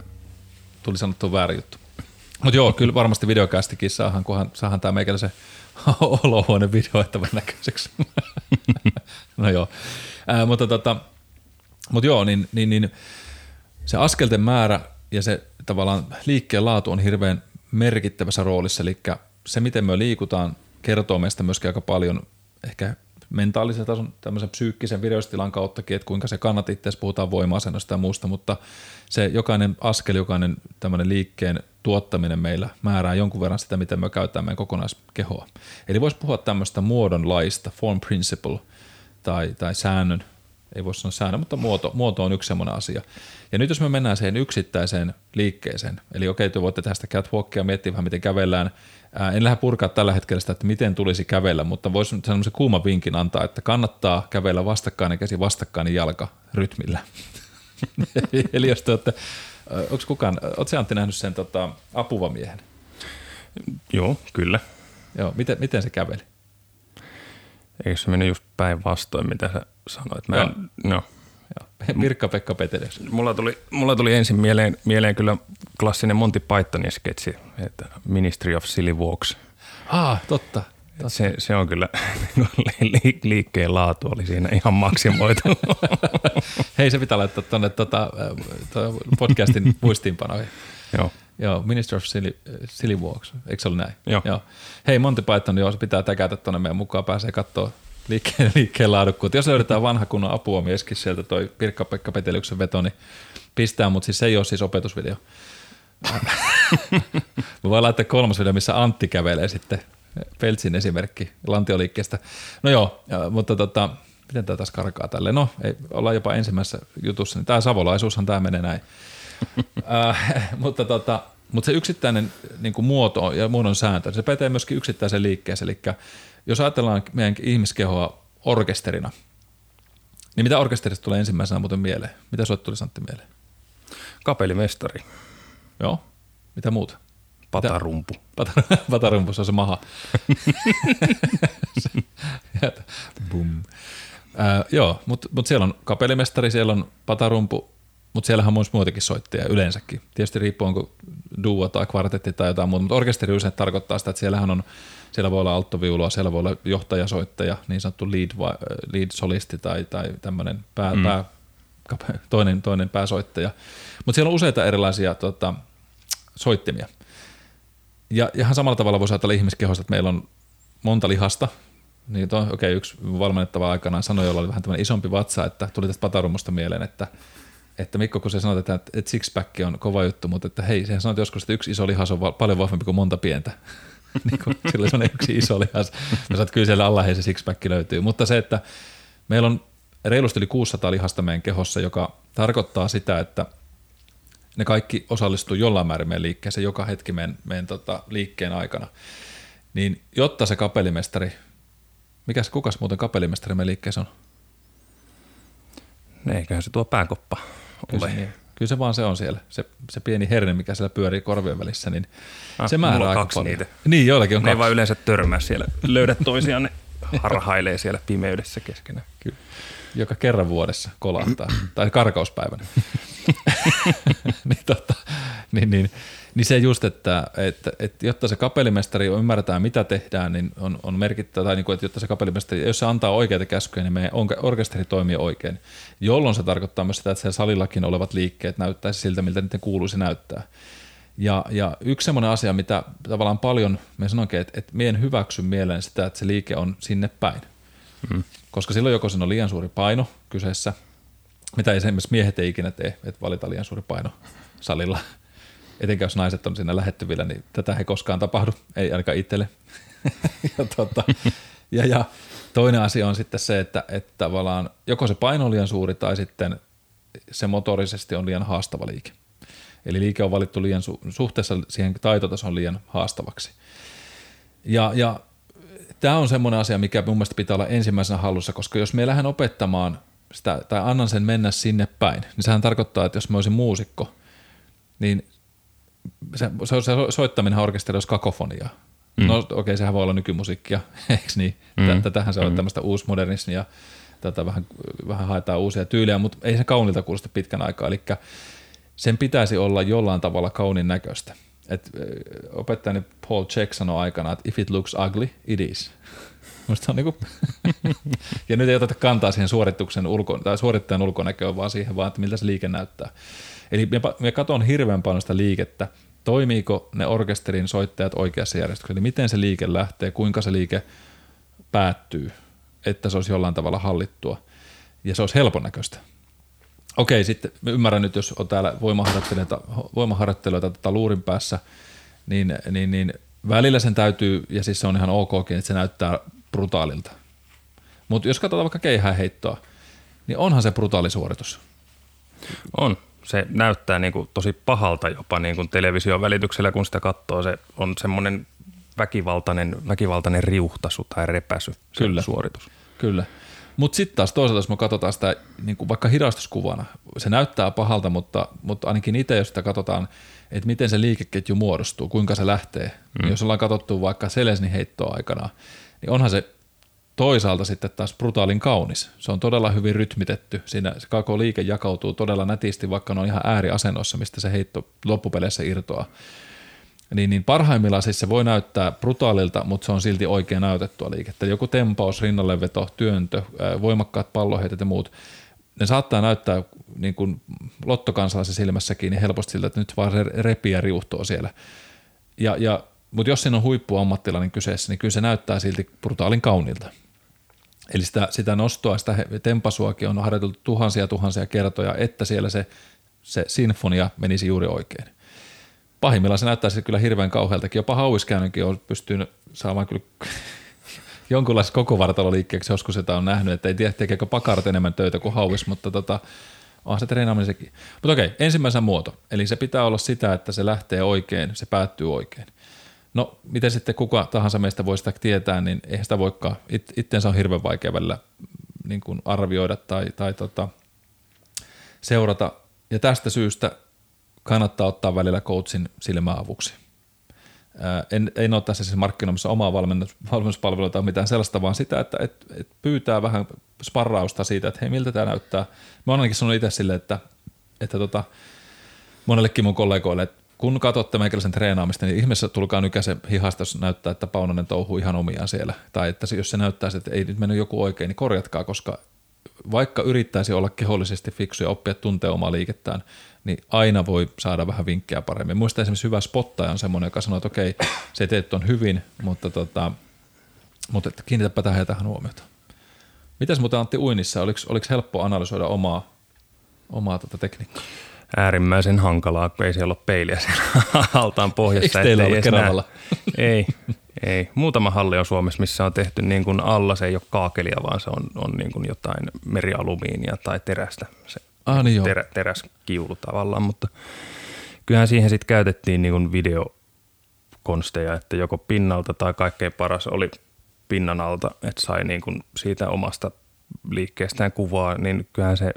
S1: tuli sanottu väärä juttu. Mutta joo, kyllä varmasti videokästikin saahan, kunhan saahan tämä meikäläisen olohuone video että näköiseksi. no joo, Ää, mutta tota, mut joo, niin, niin, niin se askelten määrä ja se tavallaan liikkeen laatu on hirveän merkittävässä roolissa, eli se miten me liikutaan kertoo meistä myöskin aika paljon ehkä mentaalisen tason, tämmöisen psyykkisen vireystilan kauttakin, että kuinka se kannat itse, puhutaan voima-asennosta ja muusta, mutta se jokainen askel, jokainen tämmöinen liikkeen tuottaminen meillä määrää jonkun verran sitä, miten me käytetään meidän kokonaiskehoa. Eli voisi puhua tämmöistä muodonlaista, form principle, tai, tai säännön, ei voi sanoa säännön, mutta muoto, muoto on yksi semmoinen asia. Ja nyt jos me mennään siihen yksittäiseen liikkeeseen, eli okei, te voitte tehdä sitä catwalkia, miettiä vähän miten kävellään. Ää, en lähde purkaa tällä hetkellä sitä, että miten tulisi kävellä, mutta voisi semmoisen kuuman vinkin antaa, että kannattaa kävellä vastakkainen käsi vastakkainen jalka rytmillä. eli jos te olette, onko kukaan, oletko Antti nähnyt sen tota, apuvamiehen?
S2: Joo, kyllä.
S1: Joo, miten, miten se käveli?
S2: Eikö se mene just päinvastoin, mitä sä sanoit? Mä en, no.
S1: Pirkka-Pekka Petelius.
S2: Mulla tuli, mulla tuli ensin mieleen, mieleen kyllä klassinen Monty Pythonin sketsi, että Ministry of Silly Walks.
S1: Ah, totta.
S2: Se, se on kyllä, li, liikkeen laatu oli siinä ihan maksimoitu.
S1: Hei, se pitää laittaa tuonne tota, podcastin muistiinpanoihin.
S2: Joo.
S1: Joo, Minister of Silly, Silly Walks, eikö se ollut näin?
S2: Joo.
S1: joo. Hei, Monty Python, joo, se pitää täkätä tuonne meidän mukaan, pääsee katsoa liikkeen, liikkeen laadukkuutta. Jos löydetään vanha kunnon apuomieskin sieltä toi Pirkka-Pekka Petelyksen veto, niin pistää, mutta siis se ei ole siis opetusvideo. Me voi laittaa kolmas video, missä Antti kävelee sitten Peltsin esimerkki lantioliikkeestä. No joo, mutta tota, miten tämä taas karkaa tälle? No, ei, ollaan jopa ensimmäisessä jutussa, niin tämä savolaisuushan tämä menee näin. Äh, mutta, tota, mutta se yksittäinen niin kuin muoto ja muodon sääntö, se pätee myöskin yksittäisen liikkeeseen. Eli jos ajatellaan meidän ihmiskehoa orkesterina, niin mitä orkesterista tulee ensimmäisenä muuten mieleen? Mitä sinulle tuli Santti mieleen?
S2: Kapellimestari.
S1: Joo. Mitä muuta?
S2: Patarumpu.
S1: Pata, patarumpu, se on se maha. Bum. Äh, joo, mutta mut siellä on kapellimestari, siellä on patarumpu, mutta siellähän on myös muitakin soittajia yleensäkin. Tietysti riippuu onko duo tai kvartetti tai jotain muuta, mutta orkesteri usein tarkoittaa sitä, että siellähän on, siellä voi olla alttoviulua, siellä voi olla johtajasoittaja, niin sanottu lead, lead solisti tai, tai tämmöinen pää, mm. pää, toinen, toinen pääsoittaja. Mutta siellä on useita erilaisia tota, soittimia. Ja ihan samalla tavalla voisi ajatella ihmiskehosta, että meillä on monta lihasta, niin okei, okay, yksi valmennettava aikanaan sanoi, jolla oli vähän tämmöinen isompi vatsa, että tuli tästä patarumusta mieleen, että, että Mikko, kun se sanoi, että, että sixpack on kova juttu, mutta että hei, sehän sanoi joskus, että yksi iso lihas on paljon vahvempi kuin monta pientä. niin kuin, sillä on yksi iso lihas. Mä että kyllä siellä alla hei se sixpack löytyy. Mutta se, että meillä on reilusti yli 600 lihasta meidän kehossa, joka tarkoittaa sitä, että ne kaikki osallistuu jollain määrin meidän liikkeeseen joka hetki meidän, meidän tota, liikkeen aikana. Niin jotta se kapellimestari, mikäs, kukas muuten kapellimestari meidän liikkeessä on?
S2: Eiköhän se tuo
S1: ole. Kyllä se, niin. Kyllä se vaan se on siellä, se, se pieni herne, mikä siellä pyörii korvien välissä, niin ah, se määrää aika
S2: kaksi
S1: paljon.
S2: niitä.
S1: Niin, joillakin on
S2: ne
S1: kaksi.
S2: ei vaan yleensä törmää siellä, löydät toisiaan, ne harhailee siellä pimeydessä keskenään.
S1: Kyllä joka kerran vuodessa kolahtaa, tai karkauspäivänä. niin, tota, niin, niin, niin se just, että, että, että jotta se kapellimestari ymmärtää, mitä tehdään, niin on, on merkittävä, tai niin kuin, että jotta se kapellimestari, jos se antaa oikeita käskyjä, niin meidän orkesteri toimii oikein, jolloin se tarkoittaa myös sitä, että siellä salillakin olevat liikkeet näyttäisi siltä, miltä niiden kuuluisi näyttää. Ja, ja yksi semmoinen asia, mitä tavallaan paljon, me sanoinkin, että, että mien hyväksy mieleen sitä, että se liike on sinne päin. Mm. Koska silloin joko siinä on liian suuri paino kyseessä, mitä esimerkiksi miehet ei ikinä tee, että valita liian suuri paino salilla. Etenkin jos naiset on siinä lähettyvillä, niin tätä ei koskaan tapahdu, ei ainakaan itselle. ja, tota, ja, ja toinen asia on sitten se, että, että tavallaan joko se paino on liian suuri tai sitten se motorisesti on liian haastava liike. Eli liike on valittu liian su- suhteessa siihen taitotason liian haastavaksi. Ja, ja tämä on semmoinen asia, mikä mun mielestä pitää olla ensimmäisenä hallussa, koska jos me lähden opettamaan sitä, tai annan sen mennä sinne päin, niin sehän tarkoittaa, että jos mä olisin muusikko, niin se, se, se soittaminen orkesteri olisi kakofonia. Mm. No okei, okay, sehän voi olla nykymusiikkia, eikö niin? Mm. Tätähän se on mm. tämmöistä uusmodernismia, tätä vähän, vähän haetaan uusia tyylejä, mutta ei se kaunilta kuulosta pitkän aikaa, eli sen pitäisi olla jollain tavalla kaunin näköistä että opettajani Paul Check sanoi aikana, että if it looks ugly, it is. Musta on niinku ja nyt ei oteta kantaa siihen suorituksen ulko, tai suorittajan ulkonäköön, vaan siihen vaan, että miltä se liike näyttää. Eli me, me katson hirveän paljon sitä liikettä, toimiiko ne orkesterin soittajat oikeassa järjestyksessä, eli miten se liike lähtee, kuinka se liike päättyy, että se olisi jollain tavalla hallittua. Ja se olisi helpon näköistä. Okei, sitten mä ymmärrän nyt, jos on täällä voimaharjoittelijoita, voimaharjoittelijoita tätä luurin päässä, niin, niin, niin välillä sen täytyy, ja siis se on ihan okkin, että se näyttää brutaalilta. Mutta jos katsotaan vaikka keihäheittoa, niin onhan se brutaali suoritus.
S2: On. Se näyttää niin kuin tosi pahalta jopa niin kuin television välityksellä, kun sitä katsoo. Se on semmoinen väkivaltainen, väkivaltainen riuhtasu tai repäsy, Kyllä. suoritus.
S1: Kyllä. Mutta sitten taas toisaalta, jos me katsotaan sitä niin kuin vaikka hidastuskuvana, se näyttää pahalta, mutta, mutta ainakin itse, jos sitä katsotaan, että miten se liikeketju muodostuu, kuinka se lähtee. Mm. Jos ollaan katsottu vaikka Selesnin heittoa aikana, niin onhan se toisaalta sitten taas brutaalin kaunis. Se on todella hyvin rytmitetty. Siinä se koko liike jakautuu todella nätisti, vaikka ne on ihan ääriasennossa, mistä se heitto loppupeleissä irtoaa. Niin, niin parhaimmillaan siis se voi näyttää brutaalilta, mutta se on silti oikein näytettyä liikettä. Joku tempaus, rinnalleveto, työntö, voimakkaat palloheitet ja muut, ne saattaa näyttää niin kuin lottokansalaisen silmässäkin niin helposti siltä, että nyt vaan repii ja riuhtoo siellä. Ja, ja, mutta jos siinä on huippuammattilainen kyseessä, niin kyllä se näyttää silti brutaalin kaunilta. Eli sitä, sitä nostoa, sitä tempasuakin on harjoiteltu tuhansia tuhansia kertoja, että siellä se, se sinfonia menisi juuri oikein. Pahimmillaan se näyttäisi kyllä hirveän kauhealtakin. Jopa hauiskäynnynkin on pystynyt saamaan kyllä jonkunlaista koko vartaloliikkeeksi joskus sitä on nähnyt, että ei tiedä tekeekö pakarat enemmän töitä kuin hauis, mutta tota, onhan se treenaaminen sekin. Mutta okei, ensimmäisen muoto. Eli se pitää olla sitä, että se lähtee oikein, se päättyy oikein. No, miten sitten kuka tahansa meistä voi sitä tietää, niin eihän sitä voikaan. It, itteensä on hirveän vaikea välillä niin kuin arvioida tai, tai tota, seurata. Ja tästä syystä kannattaa ottaa välillä coachin silmäavuksi. En, en ole tässä siis markkinoimassa omaa valmennus, valmennuspalvelua tai mitään sellaista, vaan sitä, että et, et pyytää vähän sparrausta siitä, että hei, miltä tämä näyttää. Mä oon ainakin sanonut itse sille, että, että tota, monellekin mun kollegoille, että kun katsotte meikäläisen treenaamista, niin ihmeessä tulkaa nykäisen hihasta, jos näyttää, että Paunonen touhuu ihan omiaan siellä. Tai että jos se näyttää, että ei nyt mennyt joku oikein, niin korjatkaa, koska vaikka yrittäisi olla kehollisesti fiksu ja oppia tuntea omaa liikettään, niin aina voi saada vähän vinkkejä paremmin. Muista esimerkiksi hyvä spottaja on semmoinen, joka sanoo, että okei, se teet on hyvin, mutta, tota, mutta kiinnitäpä tähän ja tähän huomiota. Mitäs muuten Antti Uinissa, oliko, oliko helppo analysoida omaa, omaa tota tekniikkaa?
S2: Äärimmäisen hankalaa, kun ei siellä ole peiliä siellä altaan pohjassa.
S1: Eikö teillä ole Keravalla?
S2: Ei, ei. Muutama halli on Suomessa, missä on tehty niin kuin alla, se ei ole kaakelia, vaan se on, on niin kuin jotain merialumiinia tai terästä. Se
S1: ah, niin
S2: terä, teräskiulu tavallaan, mutta kyllähän siihen sitten käytettiin niin kuin videokonsteja, että joko pinnalta tai kaikkein paras oli pinnan alta, että sai niin kuin siitä omasta liikkeestään kuvaa, niin kyllähän se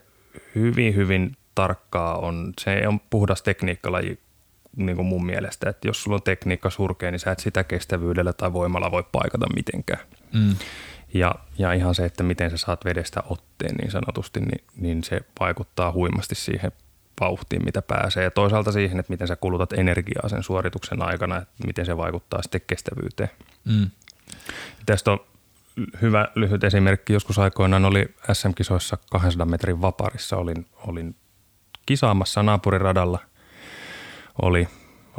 S2: hyvin, hyvin tarkkaa on, se on puhdas tekniikkalaji niin kuin mun mielestä, että jos sulla on tekniikka surkea, niin sä et sitä kestävyydellä tai voimalla voi paikata mitenkään. Mm. Ja, ja ihan se, että miten sä saat vedestä otteen niin sanotusti, niin, niin se vaikuttaa huimasti siihen vauhtiin, mitä pääsee. Ja toisaalta siihen, että miten sä kulutat energiaa sen suorituksen aikana, että miten se vaikuttaa sitten kestävyyteen. Mm. Tästä on hyvä lyhyt esimerkki. Joskus aikoinaan oli SM-kisoissa 200 metrin vaparissa. Olin, olin kisaamassa naapuriradalla. Oli,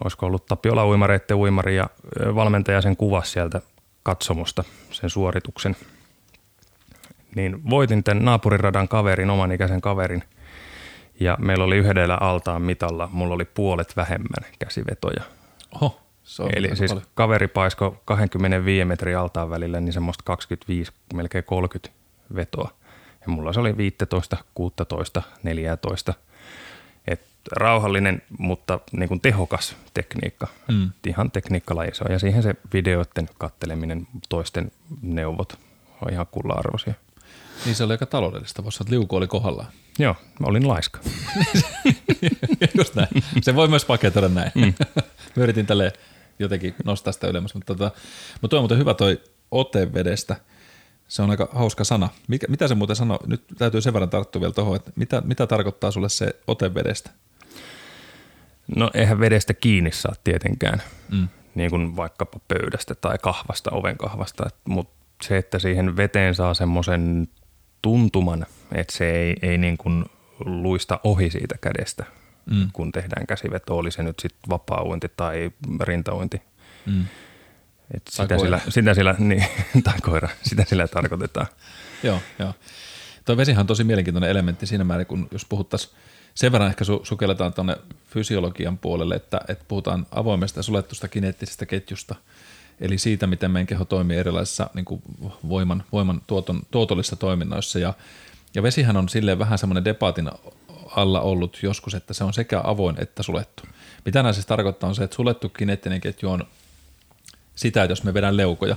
S2: olisiko ollut Tapiola uimareitten uimari ja valmentaja sen kuvasi sieltä katsomusta sen suorituksen. Niin voitin tämän naapuriradan kaverin, oman ikäisen kaverin. Ja meillä oli yhdellä altaan mitalla, mulla oli puolet vähemmän käsivetoja.
S1: Oho, se on
S2: Eli siis paljon. kaveri paisko 25 metrin altaan välillä, niin semmoista 25, melkein 30 vetoa. Ja mulla se oli 15, 16, 14 – rauhallinen, mutta niin kuin tehokas tekniikka. Mm. Ihan tekniikkalaji se on. Ja siihen se videoiden katteleminen, toisten neuvot on ihan kulla-arvoisia.
S1: Niin se oli aika taloudellista, voisi että liuku oli kohdallaan.
S2: Joo, mä olin laiska.
S1: Just näin. Se voi myös paketoida näin. Mm. mä yritin tälle jotenkin nostaa sitä ylemmäs, mutta, tota, mutta toi on muuten hyvä toi ote vedestä – se on aika hauska sana. Mikä, mitä se muuten sanoo? Nyt täytyy sen verran tarttua vielä tuohon, että mitä, mitä tarkoittaa sulle se ote vedestä?
S2: No eihän vedestä kiinni saa tietenkään, mm. niin kuin vaikkapa pöydästä tai kahvasta, oven kahvasta, mutta se, että siihen veteen saa semmoisen tuntuman, että se ei, ei niin kuin luista ohi siitä kädestä, mm. kun tehdään käsiveto, oli se nyt sitten vapaa tai rintauinti. Mm et sitä, sillä, sitä, sillä, niin, tai koira, sitä sillä tarkoitetaan.
S1: joo, joo. Tuo vesihan on tosi mielenkiintoinen elementti siinä määrin, kun jos puhuttaisiin, sen verran ehkä su- sukelletaan tuonne fysiologian puolelle, että, että puhutaan avoimesta ja sulettusta kineettisestä ketjusta, eli siitä, miten meidän keho toimii erilaisissa niin kuin voiman, voiman tuoton, tuotollisissa toiminnoissa. Ja, ja vesihän on silleen vähän semmoinen debaatin alla ollut joskus, että se on sekä avoin että sulettu. Mitä nämä siis tarkoittaa on se, että sulettu kineettinen ketju on sitä, että jos me vedän leukoja,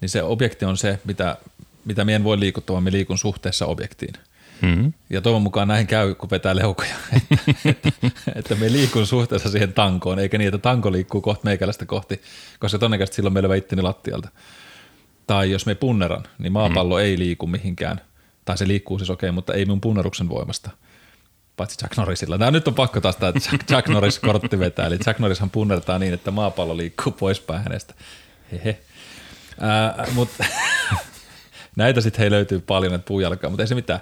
S1: niin se objekti on se, mitä, mitä me en voi liikuttaa, vaan me liikun suhteessa objektiin. Mm-hmm. Ja toivon mukaan näin käy, kun vetää leukoja, että, että, että me liikun suhteessa siihen tankoon, eikä niin, että tanko liikkuu kohti meikäläistä kohti, koska todennäköisesti silloin meillä veittini lattialta. Tai jos me punneran, niin maapallo mm. ei liiku mihinkään. Tai se liikkuu siis okei, okay, mutta ei mun punneruksen voimasta. Paitsi Jack Norrisilla. Tämä nyt on pakko taas tämä Jack, Jack Norris kortti vetää. Eli Jack Norrishan punnertaa niin, että maapallo liikkuu poispäin hänestä. Hehe. Ää, mutta näitä sitten hei löytyy paljon, näitä puujalkaa, mutta ei se mitään.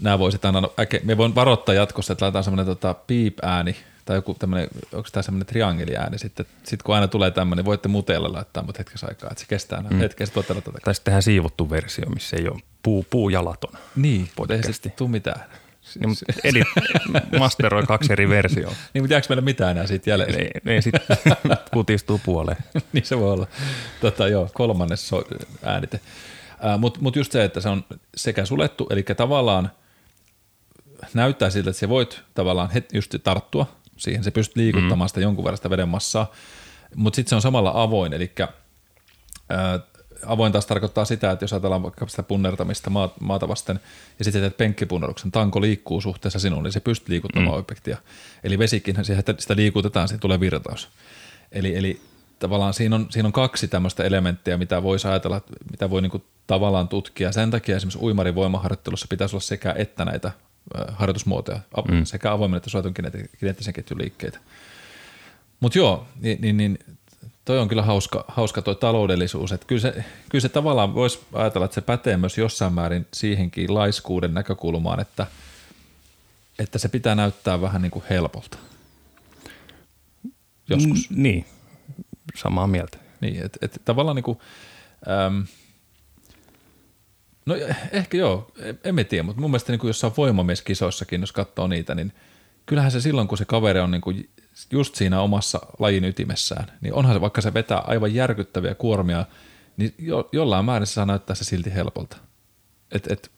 S1: Nämä voisit aina, me voin varoittaa jatkossa, että laitetaan semmoinen tota, piip-ääni tai joku tämmöinen, onko tämä semmoinen triangeliääni sitten, sitten kun aina tulee tämmöinen, niin voitte muteella laittaa mut hetkessä aikaa, että se kestää mm. hetken, sitten voitte
S2: Tai sitten tehdään siivottu versio, missä ei ole puu, puujalaton.
S1: Niin, ei sitten tule mitään.
S2: Niin, mutta edit, masteroi kaksi eri versioa.
S1: niin, mutta jääkö meillä mitään enää siitä jäljellä?
S2: Niin, niin sitten kutistuu puoleen.
S1: niin se voi olla. Tota, joo, kolmannes so- äänite. Mutta mut just se, että se on sekä sulettu, eli tavallaan näyttää siltä, että se voit tavallaan heti just tarttua siihen, se pystyy liikuttamaan mm. sitä jonkun verran sitä veden massaa, mutta sitten se on samalla avoin, eli avoin taas tarkoittaa sitä, että jos ajatellaan vaikka sitä punnertamista maata vasten, ja sitten teet penkkipunneruksen, tanko liikkuu suhteessa sinuun, niin se pystyy liikuttamaan mm. objektia. Eli vesikin, sitä liikutetaan, siitä tulee virtaus. Eli, eli tavallaan siinä on, siinä on kaksi tämmöistä elementtiä, mitä voisi ajatella, mitä voi niinku tavallaan tutkia. Sen takia esimerkiksi uimarin voimaharjoittelussa pitäisi olla sekä että näitä harjoitusmuotoja, mm. sekä avoimen että suojatun kineettisen ketjun liikkeitä. Mutta joo, niin, niin, niin toi on kyllä hauska, hauska toi taloudellisuus. Että kyllä, se, kyllä se tavallaan voisi ajatella, että se pätee myös jossain määrin siihenkin laiskuuden näkökulmaan, että, että se pitää näyttää vähän niin kuin helpolta. Joskus.
S2: N- niin, samaa mieltä.
S1: Niin, että et, tavallaan niin kuin, äm, No ehkä joo, en mä tiedä, mutta mun mielestä niin kuin jossain voimamieskisoissakin, jos katsoo niitä, niin kyllähän se silloin, kun se kaveri on niin kuin just siinä omassa lajin ytimessään, niin onhan se, vaikka se vetää aivan järkyttäviä kuormia, niin jo, jollain määrin se saa näyttää se silti helpolta. Et, et,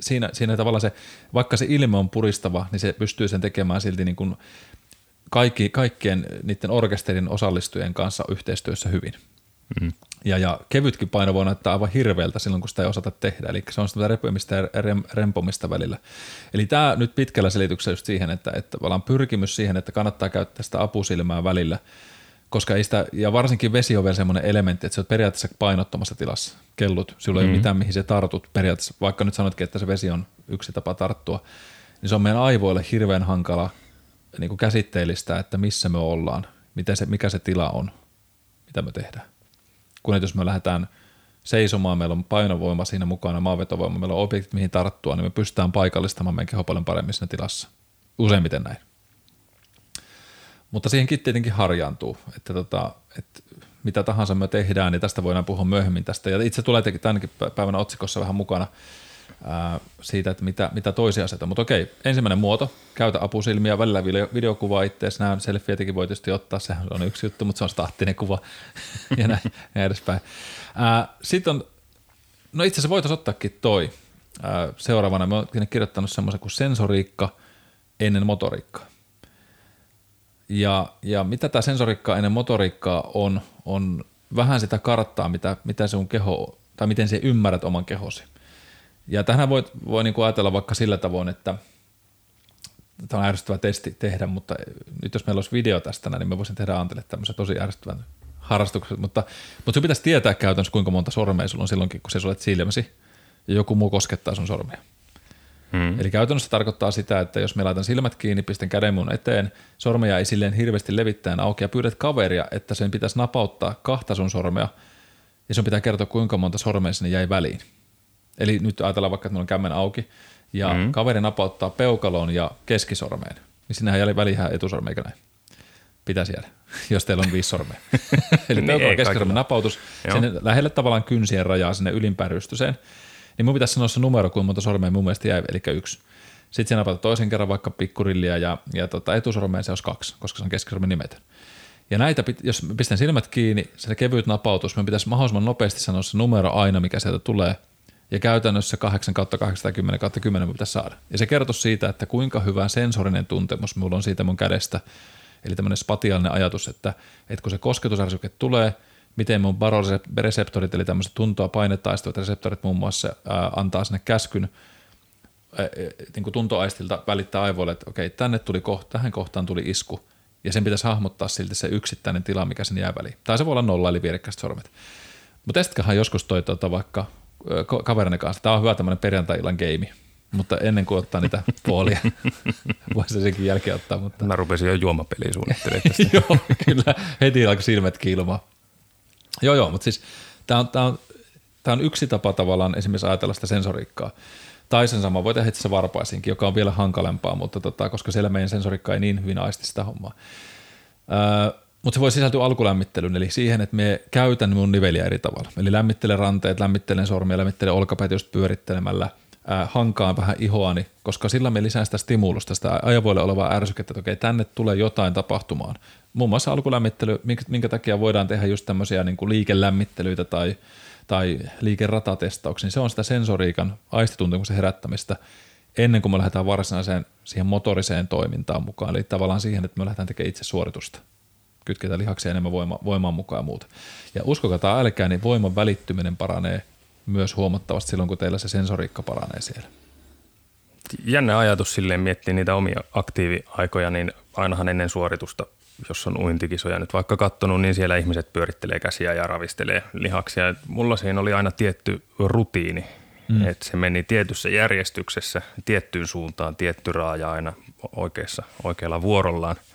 S1: siinä, siinä tavallaan se, vaikka se ilme on puristava, niin se pystyy sen tekemään silti niin kuin kaikki, kaikkien niiden orkesterin osallistujien kanssa yhteistyössä hyvin. Mm. Ja, ja kevytkin paino voi näyttää aivan hirveältä silloin, kun sitä ei osata tehdä. Eli se on sitä repymistä ja rem, rempomista välillä. Eli tämä nyt pitkällä selityksellä just siihen, että, että pyrkimys siihen, että kannattaa käyttää sitä apusilmää välillä, koska ei sitä, ja varsinkin vesi on vielä semmoinen elementti, että se on periaatteessa painottomassa tilassa, kellut, sulla ei mm-hmm. ole mitään, mihin se tartut periaatteessa, vaikka nyt sanotkin, että se vesi on yksi tapa tarttua, niin se on meidän aivoille hirveän hankala niin kuin käsitteellistä, että missä me ollaan, miten se, mikä se tila on, mitä me tehdään kun jos me lähdetään seisomaan, meillä on painovoima siinä mukana, maanvetovoima, meillä on objektit, mihin tarttua, niin me pystytään paikallistamaan meidän keho paljon paremmin siinä tilassa. Useimmiten näin. Mutta siihenkin tietenkin harjaantuu, että, tota, että mitä tahansa me tehdään, niin tästä voidaan puhua myöhemmin tästä. Ja itse tulee tänäkin päivänä otsikossa vähän mukana – ää, siitä, että mitä, mitä toisia asioita. Mutta okei, ensimmäinen muoto, käytä apusilmiä, välillä video, videokuvaa itseäsi, nämä selfietäkin voi tietysti ottaa, sehän on yksi juttu, mutta se on staattinen kuva ja näin, näin edespäin. Sitten on, no itse asiassa voitaisiin ottaakin toi ää, seuraavana, mä oon kirjoittanut semmoisen kuin sensoriikka ennen motoriikkaa. Ja, ja mitä tämä sensoriikka ennen motoriikkaa on, on vähän sitä karttaa, mitä, mitä sun keho, tai miten se ymmärrät oman kehosi. Ja tähän voi, voi niin kuin ajatella vaikka sillä tavoin, että tämä on ärsyttävä testi tehdä, mutta nyt jos meillä olisi video tästä, niin me voisin tehdä Antille tämmöisen tosi ärsyttävän harrastuksen, mutta, mutta sun pitäisi tietää käytännössä, kuinka monta sormea sulla on silloinkin, kun se sulet silmäsi ja joku muu koskettaa sun sormia. Hmm. Eli käytännössä tarkoittaa sitä, että jos me laitan silmät kiinni, pistän käden mun eteen, sormeja ei silleen hirveästi levittäen auki ja pyydät kaveria, että sen pitäisi napauttaa kahta sun sormea ja sun pitää kertoa, kuinka monta sormea sinne jäi väliin. Eli nyt ajatellaan vaikka, että meillä on kämmen auki ja mm. kaveri napauttaa peukalon ja keskisormeen, niin sinnehän jäljellä välihän etusormi, eikä näin? Pitäisi jäädä, jos teillä on viisi sormea. Eli niin peukalon keskisormen napautus sinne lähelle tavallaan kynsien rajaa sinne ylimpään rystyseen. Niin mun pitäisi sanoa se numero, kuinka monta sormea mun mielestä jäi, eli yksi. Sitten sinä napautat toisen kerran vaikka pikkurillia ja, ja tota, etusormeen se olisi kaksi, koska se on keskisormen nimetön. Ja näitä, jos pistän silmät kiinni, se kevyt napautus, me pitäisi mahdollisimman nopeasti sanoa se numero aina, mikä sieltä tulee – ja käytännössä 8 kautta 8 10 kautta 10 pitäisi saada. Ja se kertoo siitä, että kuinka hyvä sensorinen tuntemus mulla on siitä mun kädestä, eli tämmöinen spatiaalinen ajatus, että, että kun se kosketusärsyke tulee, miten mun baroreseptorit, eli tämmöiset tuntoa painetaistuvat reseptorit muun muassa ää, antaa sinne käskyn niin kuin tuntoaistilta välittää aivoille, että okei, tänne tuli kohta, tähän kohtaan tuli isku, ja sen pitäisi hahmottaa silti se yksittäinen tila, mikä sen jää väliin. Tai se voi olla nolla, eli vierekkäiset sormet. Mutta testikahan joskus toi tuota, vaikka kaverin kanssa. Tämä on hyvä tämmöinen perjantai-illan game, mutta ennen kuin ottaa niitä puolia, voisi senkin jälkeen ottaa. Mutta...
S2: Mä rupesin jo juomapeliä suunnittelemaan
S1: joo, kyllä. Heti alkoi silmät kiilumaan. Joo, joo, mutta siis tämä on, on, on yksi tapa tavallaan esimerkiksi ajatella sitä sensoriikkaa. Tai sen sama voi tehdä itse varpaisinkin, joka on vielä hankalempaa, mutta tota, koska siellä meidän sensorikka ei niin hyvin aisti sitä hommaa. Öö, mutta se voi sisältyä alkulämmittelyyn, eli siihen, että me käytän mun niveliä eri tavalla. Eli lämmittelen ranteet, lämmittelen sormia, lämmittelen olkapäät just pyörittelemällä, ää, hankaan vähän ihoani, koska sillä me lisää sitä stimulusta, sitä ajavoille olevaa ärsykettä, että okei, tänne tulee jotain tapahtumaan. Muun muassa alkulämmittely, minkä, minkä takia voidaan tehdä just tämmöisiä niin kuin liikelämmittelyitä tai, tai liikeratatestauksia, niin se on sitä sensoriikan aistituntemuksen herättämistä ennen kuin me lähdetään varsinaiseen siihen motoriseen toimintaan mukaan, eli tavallaan siihen, että me lähdetään tekemään itse suoritusta kytketään lihaksia enemmän voima, voimaan mukaan ja muuta. Ja uskokaa tai älkää, niin voiman välittyminen paranee myös huomattavasti silloin, kun teillä se sensoriikka paranee siellä.
S2: Jännä ajatus silleen miettiä niitä omia aktiiviaikoja, niin ainahan ennen suoritusta, jos on uintikisoja nyt vaikka kattonut, niin siellä ihmiset pyörittelee käsiä ja ravistelee lihaksia. Mulla siinä oli aina tietty rutiini, mm. että se meni tietyssä järjestyksessä, tiettyyn suuntaan, tietty raaja aina oikeassa, oikealla vuorollaan –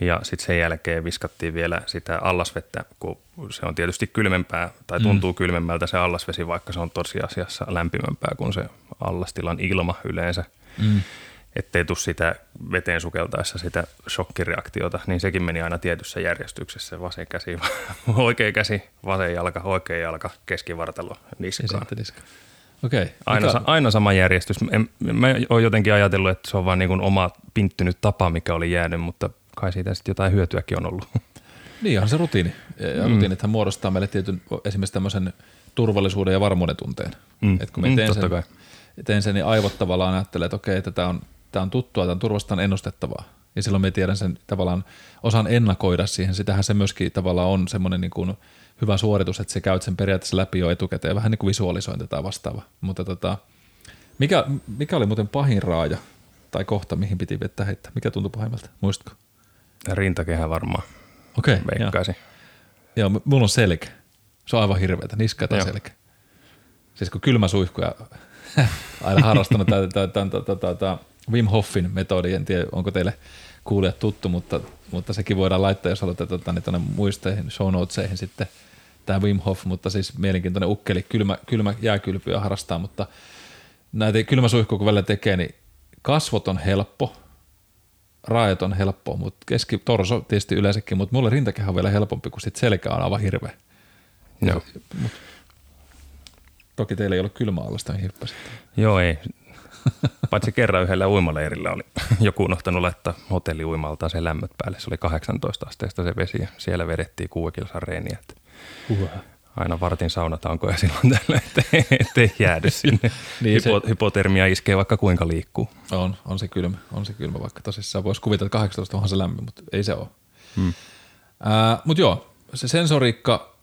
S2: ja sitten sen jälkeen viskattiin vielä sitä allasvettä, kun se on tietysti kylmempää tai tuntuu mm. kylmemmältä se allasvesi, vaikka se on tosiasiassa lämpimämpää kuin se allastilan ilma yleensä. Mm. Ettei tule sitä veteen sukeltaessa sitä shokkireaktiota, niin sekin meni aina tietyssä järjestyksessä. Vasen käsi, oikea käsi, vasen jalka, oikea jalka, keskivartalo, niskaan.
S1: Okay.
S2: Aina, mikä... aina sama järjestys. En, mä oon jotenkin ajatellut, että se on vaan niin oma pinttynyt tapa, mikä oli jäänyt, mutta kai siitä sitten jotain hyötyäkin on ollut.
S1: Niin on se rutiini. Ja mm. rutiinithan muodostaa meille tietyn esimerkiksi tämmöisen turvallisuuden ja varmuuden tunteen. Mm. Et kun me mm, teen, sen, teen sen, niin aivot tavallaan ajattelee, että okei, että tämä on, tämä on tuttua, tämä on turvasta, ennustettavaa. Ja silloin me tiedän sen tavallaan, osaan ennakoida siihen. Sitähän se myöskin tavallaan on semmoinen niin kuin hyvä suoritus, että se käyt sen periaatteessa läpi jo etukäteen, vähän niin kuin visualisointi tai vastaava. Mutta tota, mikä, mikä oli muuten pahin raaja tai kohta, mihin piti vettä heittää? Mikä tuntui pahimmalta? Muistatko?
S2: Rintakehä varmaan.
S1: Okei. Okay, Veikkaisin. Joo. joo, mulla on selkä. Se on aivan hirveätä, niska tai selkä. Siis kun kylmä suihku ja aina harrastanut tätä Wim Hoffin metodi, en tiedä onko teille kuulijat tuttu, mutta, mutta sekin voidaan laittaa, jos haluatte tuota, niin tuonne muisteihin, show notesihin sitten tämä Wim Hof, mutta siis mielenkiintoinen ukkeli, kylmä, kylmä jääkylpyä harrastaa, mutta näitä kylmäsuihkuja kun välillä tekee, niin kasvot on helppo, raajat on helppo, mutta keski, torso tietysti yleensäkin, mutta mulle rintakehä on vielä helpompi, kun sit selkä on aivan hirveä.
S2: Joo.
S1: Mut, toki teillä ei ollut kylmä allasta, niin
S2: Joo, ei. Paitsi kerran yhdellä uimaleirillä oli joku unohtanut laittaa hotelliuimaltaan se lämmöt päälle. Se oli 18 asteesta se vesi ja siellä vedettiin kuukilosan reeniä. Aina vartin saunatankoja silloin tällä, ettei, ettei jäädy sinne. niin Hypo, se, hypotermia iskee vaikka kuinka liikkuu.
S1: On, on se kylmä, on se kylmä vaikka tosissaan. Voisi kuvitella, että 18 on se lämmin, mutta ei se ole. Hmm. Äh, mutta joo, se sensoriikka,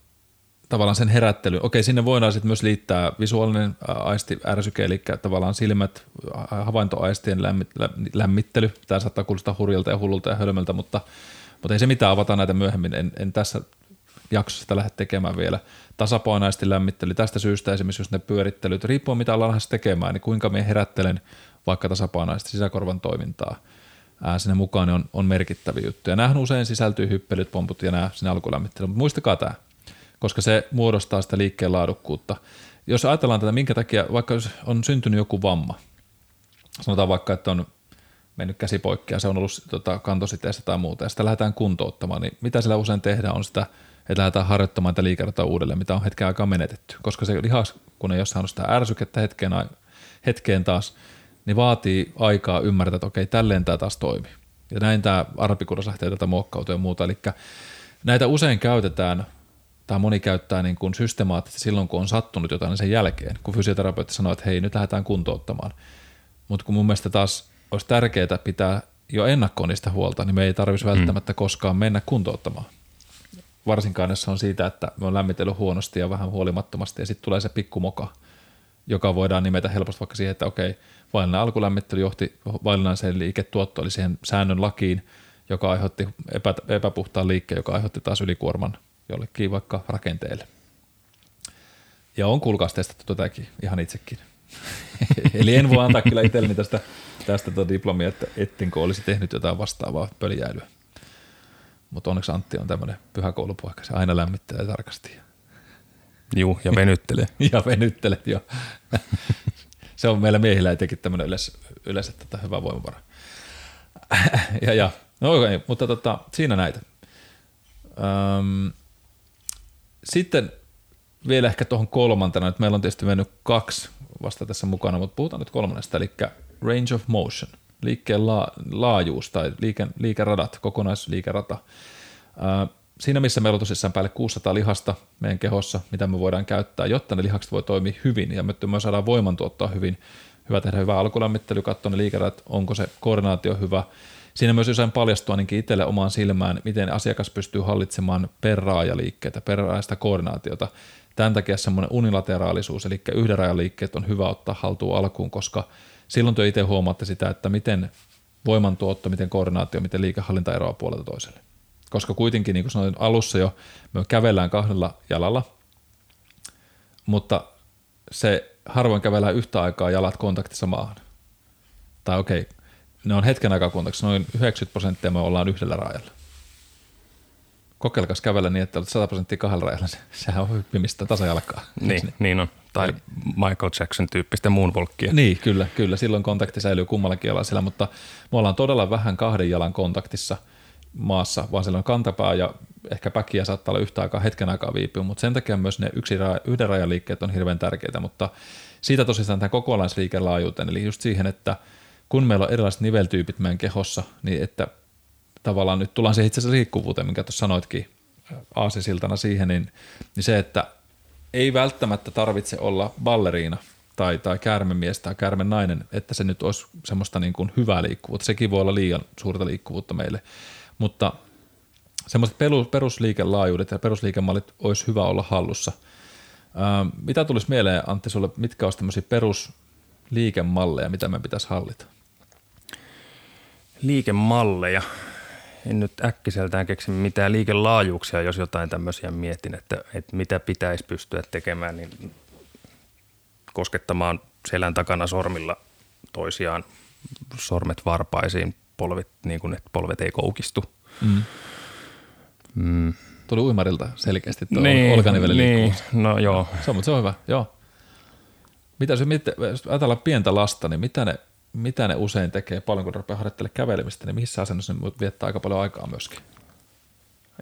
S1: tavallaan sen herättely. Okei, sinne voidaan sitten myös liittää visuaalinen aisti ärsyke, eli tavallaan silmät, havaintoaistien lämmittely. Tämä saattaa kuulostaa hurjalta ja hullulta ja hölmöltä, mutta, mutta ei se mitään, avata näitä myöhemmin. En, en tässä jaksosta lähde tekemään vielä tasapainoisesti lämmittely. Tästä syystä esimerkiksi just ne pyörittelyt, riippuen mitä ollaan lähes tekemään, niin kuinka me herättelen vaikka tasapainoisesti sisäkorvan toimintaa ää, sinne mukaan niin on, on merkittäviä juttuja. Nämähän usein sisältyy hyppelyt, pomput ja nämä sinne alkulämmittely, mutta muistakaa tämä, koska se muodostaa sitä liikkeen laadukkuutta. Jos ajatellaan tätä, minkä takia, vaikka jos on syntynyt joku vamma, sanotaan vaikka, että on mennyt käsi poikki ja se on ollut tota, kantositeessä tai muuta, ja sitä lähdetään kuntouttamaan, niin mitä sillä usein tehdään on sitä – että lähdetään harjoittamaan tätä liikertaa uudelleen, mitä on hetken aikaa menetetty. Koska se lihas, kun ei ole saanut sitä ärsykettä hetkeen, hetkeen taas, niin vaatii aikaa ymmärtää, että okei, tälleen tämä taas toimii. Ja näin tämä arpikudos lähtee tätä muokkautua ja muuta. Eli näitä usein käytetään, tai moni käyttää niin kuin systemaattisesti silloin, kun on sattunut jotain sen jälkeen, kun fysioterapeutti sanoo, että hei, nyt lähdetään kuntouttamaan. Mutta kun mun mielestä taas olisi tärkeää pitää jo ennakkoon niistä huolta, niin me ei tarvitsisi mm. välttämättä koskaan mennä kuntouttamaan varsinkaan jos on siitä, että me on lämmitellyt huonosti ja vähän huolimattomasti ja sitten tulee se pikkumoka, joka voidaan nimetä helposti vaikka siihen, että okei, vaillinen alkulämmittely johti vaillinaiseen liiketuotto, eli siihen säännön lakiin, joka aiheutti epä, epäpuhtaan liikkeen, joka aiheutti taas ylikuorman jollekin vaikka rakenteelle. Ja on kuulkaas testattu tätäkin ihan itsekin. Eli en voi antaa kyllä itselleni tästä, tästä tuota diplomia, että ettenkö olisi tehnyt jotain vastaavaa pöljäilyä. Mutta onneksi Antti on tämmöinen pyhä koulupoika, se aina lämmittää tarkasti.
S2: Juu, ja venyttelee.
S1: ja venyttelet, joo. se on meillä miehillä etenkin tämmöinen yleensä, yleensä tätä hyvä voimavara. ja, ja, no okay, mutta tota, siinä näitä. Öm, sitten vielä ehkä tuohon kolmantena, että meillä on tietysti mennyt kaksi vasta tässä mukana, mutta puhutaan nyt kolmannesta, eli range of motion, liikkeen la, laajuus tai liike, liikeradat, kokonaisliikerata. Öö, siinä missä meillä on tosissaan päälle 600 lihasta meidän kehossa, mitä me voidaan käyttää, jotta ne lihakset voi toimia hyvin ja me myös saadaan voimantuottoa hyvin, hyvä tehdä hyvä alkulämmittely, katsoa ne liikerat, onko se koordinaatio hyvä. Siinä myös usein paljastua ainakin itselle omaan silmään, miten asiakas pystyy hallitsemaan perraajaliikkeitä, perraajasta koordinaatiota. Tämän takia semmoinen unilateraalisuus, eli yhden rajan liikkeet on hyvä ottaa haltuun alkuun, koska silloin te itse huomaatte sitä, että miten voimantuotto, miten koordinaatio, miten liikehallinta eroaa puolelta toiselle. Koska kuitenkin, niin kuin sanoin alussa jo, me kävellään kahdella jalalla, mutta se harvoin kävellään yhtä aikaa jalat kontaktissa maahan. Tai okei, okay, ne on hetken aikaa kontaktissa, noin 90 prosenttia me ollaan yhdellä rajalla. Kokeilkas kävellä niin, että olet 100 prosenttia kahdella rajalla, sehän on hyppimistä tasajalkaa.
S2: Niin, niin, niin on. Tai Michael Jackson tyyppistä moonwalkia.
S1: Niin, kyllä, kyllä. Silloin kontakti säilyy kummallakin jalalla siellä, mutta me ollaan todella vähän kahden jalan kontaktissa maassa, vaan siellä on kantapää ja ehkä päkiä saattaa olla yhtä aikaa, hetken aikaa viipyä, mutta sen takia myös ne yksi, yhden rajan liikkeet on hirveän tärkeitä, mutta siitä tosissaan tähän kokonaisliikelaajuuteen, eli just siihen, että kun meillä on erilaiset niveltyypit meidän kehossa, niin että tavallaan nyt tullaan se itse asiassa liikkuvuuteen, minkä tuossa sanoitkin aasisiltana siihen, niin, niin se, että ei välttämättä tarvitse olla balleriina tai, tai käärmemies tai nainen, että se nyt olisi semmoista niin kuin hyvää liikkuvuutta. Sekin voi olla liian suurta liikkuvuutta meille, mutta semmoiset perusliikelaajuudet ja perusliikemallit olisi hyvä olla hallussa. Mitä tulisi mieleen, Antti, sulle, mitkä olisi tämmöisiä perusliikemalleja, mitä me pitäisi hallita?
S2: Liikemalleja en nyt äkkiseltään keksi mitään liikelaajuuksia, jos jotain tämmöisiä mietin, että, että mitä pitäisi pystyä tekemään, niin koskettamaan selän takana sormilla toisiaan sormet varpaisiin, polvet, niin kuin, että polvet ei koukistu. Mm.
S1: Mm. Tuli uimarilta selkeästi tuo niin, olkanivelen niin,
S2: no joo.
S1: Se on, mutta se on hyvä, joo. Mitä se, jos ajatellaan pientä lasta, niin mitä ne mitä ne usein tekee paljon, kun rupeaa harjoittelemaan kävelemistä, niin missä asennossa ne viettää aika paljon aikaa myöskin.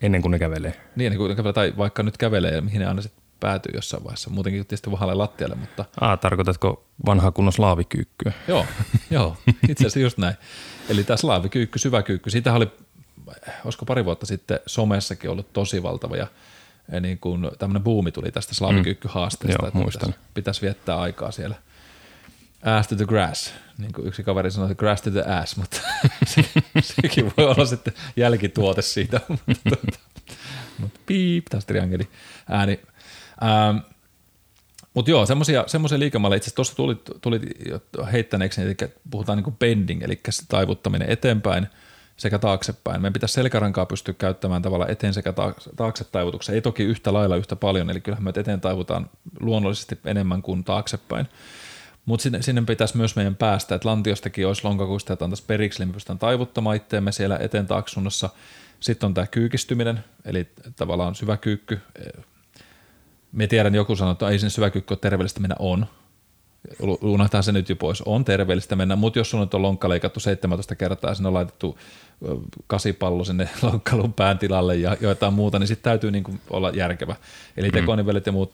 S2: Ennen kuin ne kävelee.
S1: Niin, ennen kuin ne kävelee, tai vaikka nyt kävelee, ja mihin ne aina sitten päätyy jossain vaiheessa. Muutenkin tietysti vahalle lattialle, mutta...
S2: Ah, tarkoitatko vanhaa kunnon slaavikyykkyä?
S1: joo, joo, itse asiassa just näin. Eli tämä slaavikyykky, syväkyykky, siitä oli, olisiko pari vuotta sitten somessakin ollut tosi valtava, ja niin kuin tämmöinen buumi tuli tästä slaavikyykkyhaasteesta, mm.
S2: Joo, että
S1: pitäisi, pitäisi viettää aikaa siellä – ass to the grass, niin kuin yksi kaveri sanoi, grass to the ass, mutta se, sekin voi olla sitten jälkituote siitä, mutta, tuota, piip, taas triangeli ääni. Ähm, mutta joo, semmoisia, liikemalleja itse asiassa tuossa tuli, tuli heittäneeksi, eli puhutaan niin kuin bending, eli taivuttaminen eteenpäin sekä taaksepäin. Meidän pitäisi selkärankaa pystyä käyttämään tavallaan eteen sekä taakse taivutuksen. Ei toki yhtä lailla yhtä paljon, eli kyllähän me eteen taivutaan luonnollisesti enemmän kuin taaksepäin. Mutta sinne, sinne pitäisi myös meidän päästä, että lantiostakin olisi lonkakuista, että antaisi periksi, niin me pystytään taivuttamaan itteemme siellä eteen taaksunnassa. Sitten on tämä kyykistyminen, eli tavallaan syväkyykky. Me tiedän, joku sanoo, että ei sinne syväkyykky ole terveellistä mennä, on. Unohtaa se nyt jo pois, on terveellistä mennä, mutta jos nyt on lonkka leikattu 17 kertaa ja sinne on laitettu kasipallo sinne lonkkalun pään tilalle ja jotain muuta, niin sitten täytyy niin olla järkevä. Eli mm. tekonivelet ja muut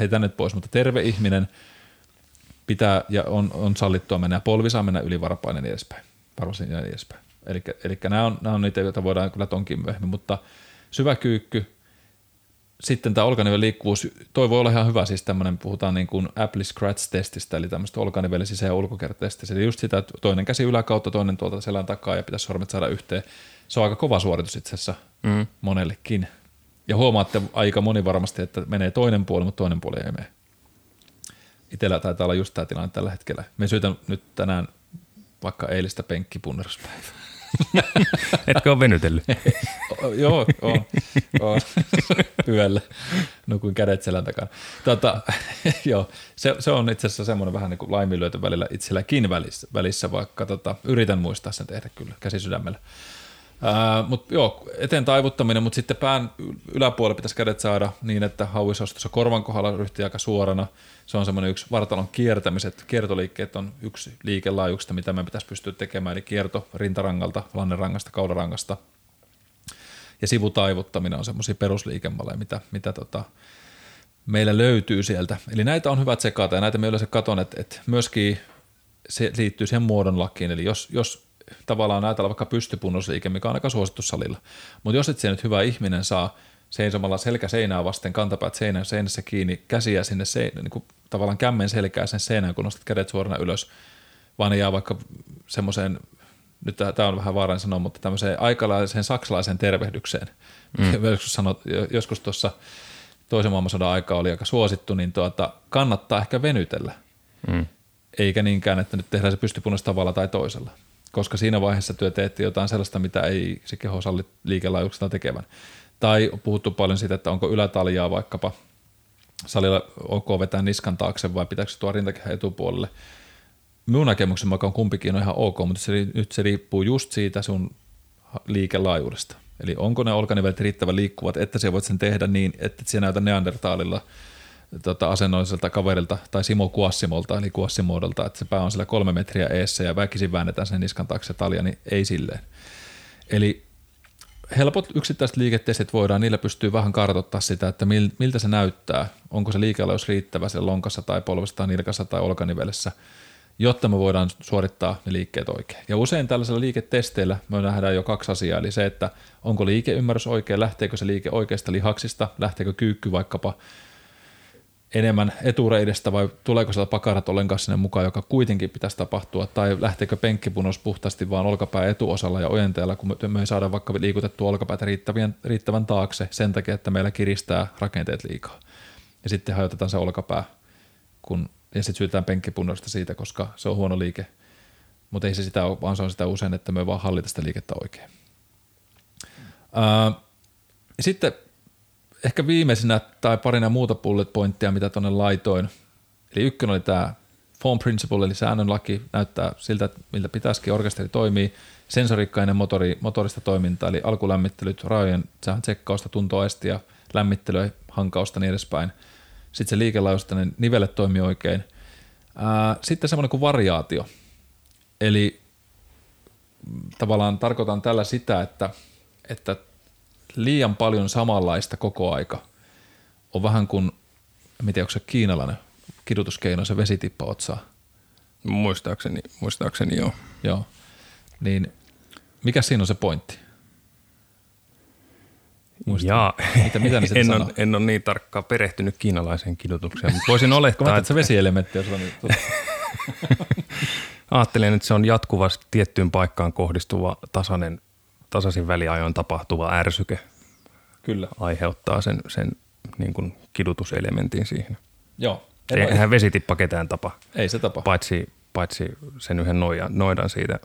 S1: heitä nyt pois, mutta terve ihminen – pitää ja on, on sallittua mennä ja polvi saa mennä yli varpainen ja niin edespäin, varpaisen ja niin edespäin. Eli, nämä, on, nämä on niitä, joita voidaan kyllä tonkin myöhemmin, mutta syvä kyykky, sitten tämä olkaniven liikkuvuus, toi voi olla ihan hyvä, siis tämmöinen, puhutaan niin kuin Apple Scratch-testistä, eli tämmöistä olkanivelin sisä- ja ulkokertestistä, eli just sitä, että toinen käsi yläkautta, toinen tuolta selän takaa ja pitäisi sormet saada yhteen. Se on aika kova suoritus itse asiassa mm. monellekin. Ja huomaatte aika moni varmasti, että menee toinen puoli, mutta toinen puoli ei mene. Itellä taitaa olla just tämä tilanne tällä hetkellä. Me syytän nyt tänään vaikka eilistä penkkipunneruspäivää.
S2: Etkö ole venytellyt?
S1: joo, on, on. yöllä. Nukuin kädet selän takana. Tota, joo, se, se, on itse asiassa semmoinen vähän niin kuin laiminlyöty välillä itselläkin välissä, välissä vaikka tota, yritän muistaa sen tehdä kyllä käsi sydämellä. Mutta joo, eteen taivuttaminen, mutta sitten pään yläpuolelle pitäisi kädet saada niin, että hauis olisi korvan kohdalla ryhti aika suorana. Se on semmoinen yksi vartalon kiertämiset. Kiertoliikkeet on yksi liikelaajuuksista, mitä me pitäisi pystyä tekemään, eli kierto rintarangalta, lannerangasta, kaudarangasta. Ja sivutaivuttaminen on semmoisia perusliikemalleja, mitä, mitä tota, meillä löytyy sieltä. Eli näitä on hyvä tsekata ja näitä me yleensä katon, että, että myöskin se liittyy siihen muodon lakiin. Eli jos, jos tavallaan ajatella vaikka pystypunnusliike, mikä on aika suosittu salilla. Mutta jos et se nyt hyvä ihminen saa seisomalla selkä seinää vasten, kantapäät seinään, seinässä kiinni, käsiä sinne se, niin kuin tavallaan kämmen selkää sen seinään, kun nostat kädet suorana ylös, vaan ne jää vaikka semmoiseen, nyt tämä on vähän vaarallinen sanoa, mutta tämmöiseen aikalaiseen saksalaiseen tervehdykseen. Mm. Joskus, sanot, joskus tuossa toisen maailmansodan aikaa oli aika suosittu, niin tuota, kannattaa ehkä venytellä. Mm. Eikä niinkään, että nyt tehdään se pystypunnassa tavalla tai toisella koska siinä vaiheessa työ teette jotain sellaista, mitä ei se keho salli liikelaajuuksena tekevän. Tai puhuttu paljon siitä, että onko ylätaljaa vaikkapa salilla ok vetää niskan taakse vai pitääkö se tuo rintakehän etupuolelle. Minun näkemyksen mukaan kumpikin on ihan ok, mutta se, nyt se riippuu just siitä sun liikelaajuudesta. Eli onko ne olkanivelet riittävän liikkuvat, että se voit sen tehdä niin, että se näytä neandertaalilla – tota, asennolliselta kaverilta tai Simo Kuassimolta, eli Kuassimoodolta, että se pää on sillä kolme metriä eessä ja väkisin väännetään sen niskan taakse talja, niin ei silleen. Eli helpot yksittäiset liiketestit voidaan, niillä pystyy vähän kartoittaa sitä, että miltä se näyttää, onko se liikealaus riittävä siellä lonkassa tai polvessa tai nilkassa tai olkanivelessä, jotta me voidaan suorittaa ne liikkeet oikein. Ja usein tällaisella liiketesteillä me nähdään jo kaksi asiaa, eli se, että onko liikeymmärrys oikein, lähteekö se liike oikeista lihaksista, lähteekö kyykky vaikkapa enemmän etureidestä vai tuleeko sieltä pakarat ollenkaan sinne mukaan, joka kuitenkin pitäisi tapahtua, tai lähteekö penkkipunos puhtaasti vaan olkapää etuosalla ja ojenteella, kun me ei saada vaikka liikutettua olkapäätä riittävän, riittävän taakse sen takia, että meillä kiristää rakenteet liikaa. Ja sitten hajotetaan se olkapää, kun, ja sitten syytetään penkkipunnosta siitä, koska se on huono liike. Mutta ei se sitä ole, vaan se on sitä usein, että me vaan hallita sitä liikettä oikein. Ää, sitten ehkä viimeisenä tai parina muuta bullet pointtia, mitä tuonne laitoin. Eli ykkönen oli tämä form principle, eli säännönlaki, näyttää siltä, miltä pitäisikin orkesteri toimii. Sensorikkainen motori, motorista toimintaa, eli alkulämmittelyt, rajojen tsekkausta, tuntoaistia, lämmittelyä, hankausta niin edespäin. Sitten se liikelaajustainen nivelet toimii oikein. Sitten semmoinen kuin variaatio. Eli tavallaan tarkoitan tällä sitä, että, että liian paljon samanlaista koko aika on vähän kuin, en tiedä, onko se kiinalainen kidutuskeino, se vesitippa otsaa.
S2: Muistaakseni, muistaakseni joo.
S1: Joo. Niin mikä siinä on se pointti?
S2: Jaa, mitä, mitä en, on, en ole niin tarkkaan perehtynyt kiinalaiseen kidutukseen, mutta voisin olettaa,
S1: että... se vesielementti on niin...
S2: Ajattelen, että se on jatkuvasti tiettyyn paikkaan kohdistuva tasainen tasaisin väliajoin tapahtuva ärsyke
S1: Kyllä.
S2: aiheuttaa sen, sen niin kuin kidutuselementin siihen.
S1: Joo.
S2: Eihän vesitippa ketään tapa.
S1: Ei se tapa.
S2: Paitsi, paitsi sen yhden noidan, noidan siitä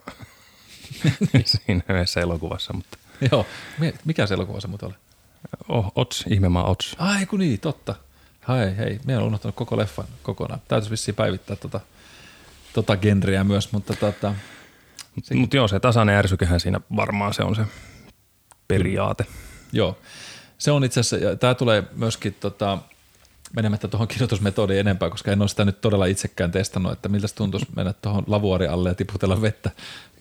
S2: siinä yhdessä elokuvassa. Mutta.
S1: Joo. Mikä se elokuva se muuten oli?
S2: Oh, Ots, ihmemaa Ots.
S1: Ai kun niin, totta. Hei, hei, me on unohtanut koko leffan kokonaan. Täytyisi vissiin päivittää tota, tota genreä myös, mutta tota,
S2: mutta Mut joo, se tasainen ärsykehän siinä varmaan se on se periaate.
S1: Joo, se on itse asiassa, tämä tulee myöskin tota, menemättä tuohon kirjoitusmetodiin enempää, koska en ole sitä nyt todella itsekään testannut, että miltä tuntuisi mennä tuohon lavuori alle ja tiputella vettä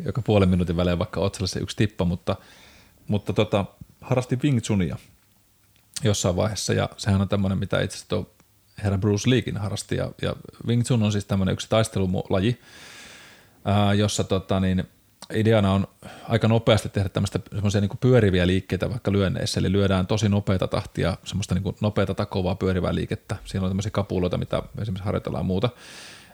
S1: joka puolen minuutin välein, vaikka otsalle se yksi tippa, mutta, mutta tota, harrastin Wing Chunia jossain vaiheessa, ja sehän on tämmöinen, mitä itse asiassa herra Bruce Leekin harrasti, ja, ja Wing Chun on siis tämmöinen yksi taistelulaji, ää, jossa tota, niin, ideana on aika nopeasti tehdä tämmöistä semmoisia niin pyöriviä liikkeitä vaikka lyönneissä, eli lyödään tosi nopeata tahtia, semmoista niin nopeata takovaa pyörivää liikettä. Siinä on tämmöisiä kapuloita, mitä esimerkiksi harjoitellaan muuta.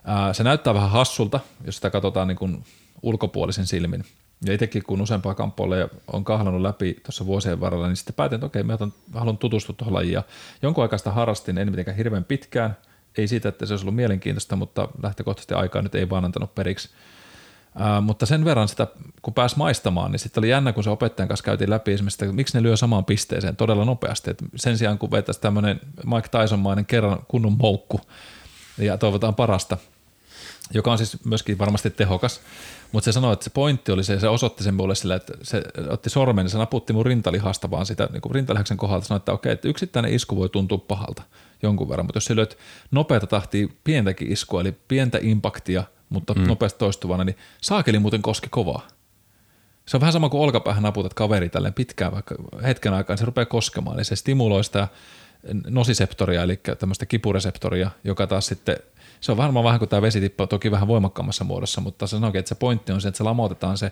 S1: Ää, se näyttää vähän hassulta, jos sitä katsotaan niin kuin ulkopuolisen silmin. Ja itsekin kun useampaa kamppoilla ja on kahlannut läpi tuossa vuosien varrella, niin sitten päätin, että okei, mä haluan tutustua tuohon lajiin. Ja jonkun aikaa harrastin, en mitenkään hirveän pitkään. Ei siitä, että se olisi ollut mielenkiintoista, mutta lähtökohtaisesti aikaa nyt ei vaan antanut periksi Mutta sen verran sitä, kun pääsi maistamaan, niin sitten oli jännä, kun se opettajan kanssa käytiin läpi esimerkiksi, että miksi ne lyö samaan pisteeseen todella nopeasti. Et sen sijaan, kun vetäisi tämmöinen Mike Tyson-mainen kerran kunnon moukku ja toivotaan parasta, joka on siis myöskin varmasti tehokas, mutta se sanoi, että se pointti oli se, se osoitti sen mulle sillä, että se otti sormen ja se naputti mun rintalihasta vaan sitä niin kuin rintalihaksen kohdalta, sanoi, että okei, että yksittäinen isku voi tuntua pahalta jonkun verran, mutta jos sä lyöt nopeata tahtia pientäkin iskua, eli pientä impaktia, mutta mm. nopeasti toistuvana, niin saakeli muuten koski kovaa. Se on vähän sama kuin olkapäähän naputat kaveri tälleen pitkään, vaikka hetken aikaa, niin se rupeaa koskemaan, niin se stimuloi sitä nosiseptoria, eli tämmöistä kipureseptoria, joka taas sitten se on varmaan vähän kuin tämä vesitippa, toki vähän voimakkaammassa muodossa, mutta se sanoikin, että se pointti on se, että se lamautetaan se,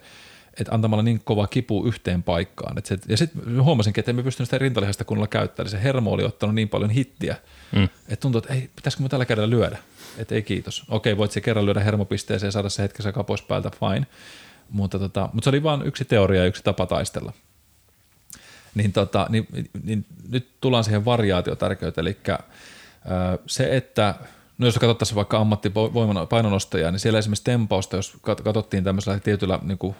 S1: että antamalla niin kova kipu yhteen paikkaan. Et se, ja sitten huomasinkin, että emme pystynyt sitä rintalihasta kunnolla käyttämään, eli se hermo oli ottanut niin paljon hittiä, mm. että tuntuu, että ei, pitäisikö me tällä kädellä lyödä, että ei kiitos. Okei, voit se kerran lyödä hermopisteeseen ja saada se hetkessä kapois päältä, fine. Mutta, tota, mutta se oli vain yksi teoria ja yksi tapa taistella. Niin, tota, niin, niin nyt tullaan siihen variaatiotärkeyteen, eli se, että No jos katsottaisiin vaikka ammattivoiman painonostajaa, niin siellä esimerkiksi tempausta, jos katsottiin tämmöisellä tietyillä niin kuin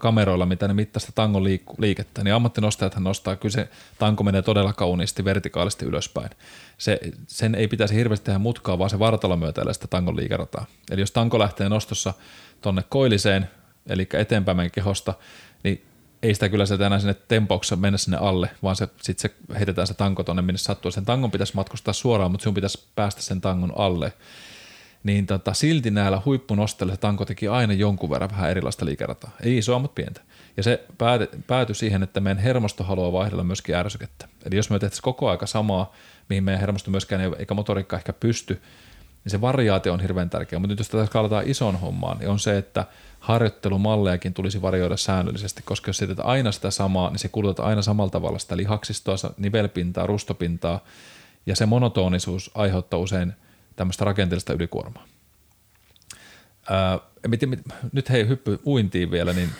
S1: kameroilla, mitä ne mittaista tangon liikettä, niin ammattinostajathan nostaa, kyllä se tanko menee todella kauniisti vertikaalisesti ylöspäin. Se, sen ei pitäisi hirveästi tehdä mutkaa, vaan se vartalo myötäilee sitä tangon liikerataa. Eli jos tanko lähtee nostossa tonne koilliseen, eli eteenpäin kehosta, ei sitä kyllä sieltä enää sinne tempauksessa mennä sinne alle, vaan se, sitten se heitetään se tanko tonne, minne sattuu. Sen tangon pitäisi matkustaa suoraan, mutta sinun pitäisi päästä sen tangon alle. Niin tota, silti näillä huippunostella se tanko teki aina jonkun verran vähän erilaista liikerataa. Ei isoa, mutta pientä. Ja se pääty, päätyi siihen, että meidän hermosto haluaa vaihdella myöskin ärsykettä. Eli jos me tehtäisiin koko aika samaa, mihin meidän hermosto myöskään ei, eikä motoriikka ehkä pysty, niin se variaatio on hirveän tärkeä. Mutta nyt jos tätä skaalataan ison hommaan, niin on se, että – harjoittelumallejakin tulisi varjoida säännöllisesti, koska jos teet aina sitä samaa, niin se kulutat aina samalla tavalla sitä lihaksistoa, nivelpintaa, rustopintaa, ja se monotonisuus aiheuttaa usein tämmöistä rakenteellista ylikuormaa. Ää, mit, mit, nyt hei, hyppy uintiin vielä, niin,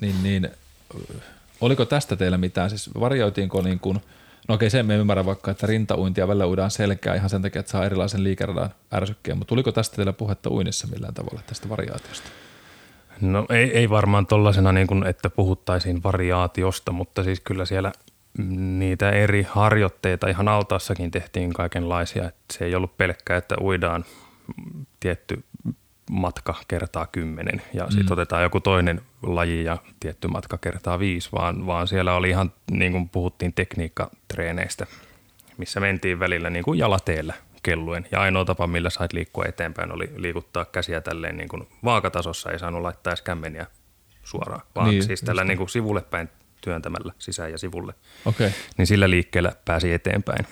S1: niin, niin oliko tästä teillä mitään, siis varjoitiinko niin kuin, no okei se me ymmärrä vaikka, että rintauintia välillä uidaan selkää ihan sen takia, että saa erilaisen liikeradan ärsykkeen, mutta tuliko tästä teillä puhetta uinnissa millään tavalla tästä variaatiosta?
S2: No ei, ei varmaan tuollaisena, niin kuin, että puhuttaisiin variaatiosta, mutta siis kyllä siellä niitä eri harjoitteita ihan altaassakin tehtiin kaikenlaisia. Että se ei ollut pelkkää, että uidaan tietty matka kertaa kymmenen ja sitten mm. otetaan joku toinen laji ja tietty matka kertaa viisi, vaan, vaan siellä oli ihan niin kuin puhuttiin tekniikkatreeneistä, missä mentiin välillä niin kuin jalateellä – kelluen. Ja ainoa tapa, millä sait liikkua eteenpäin, oli liikuttaa käsiä tälleen niin kuin vaakatasossa. Ei saanut laittaa edes kämmeniä suoraan, vaan niin, siis tällä niin kuin sivulle päin työntämällä sisään ja sivulle.
S1: Okay.
S2: Niin sillä liikkeellä pääsi eteenpäin.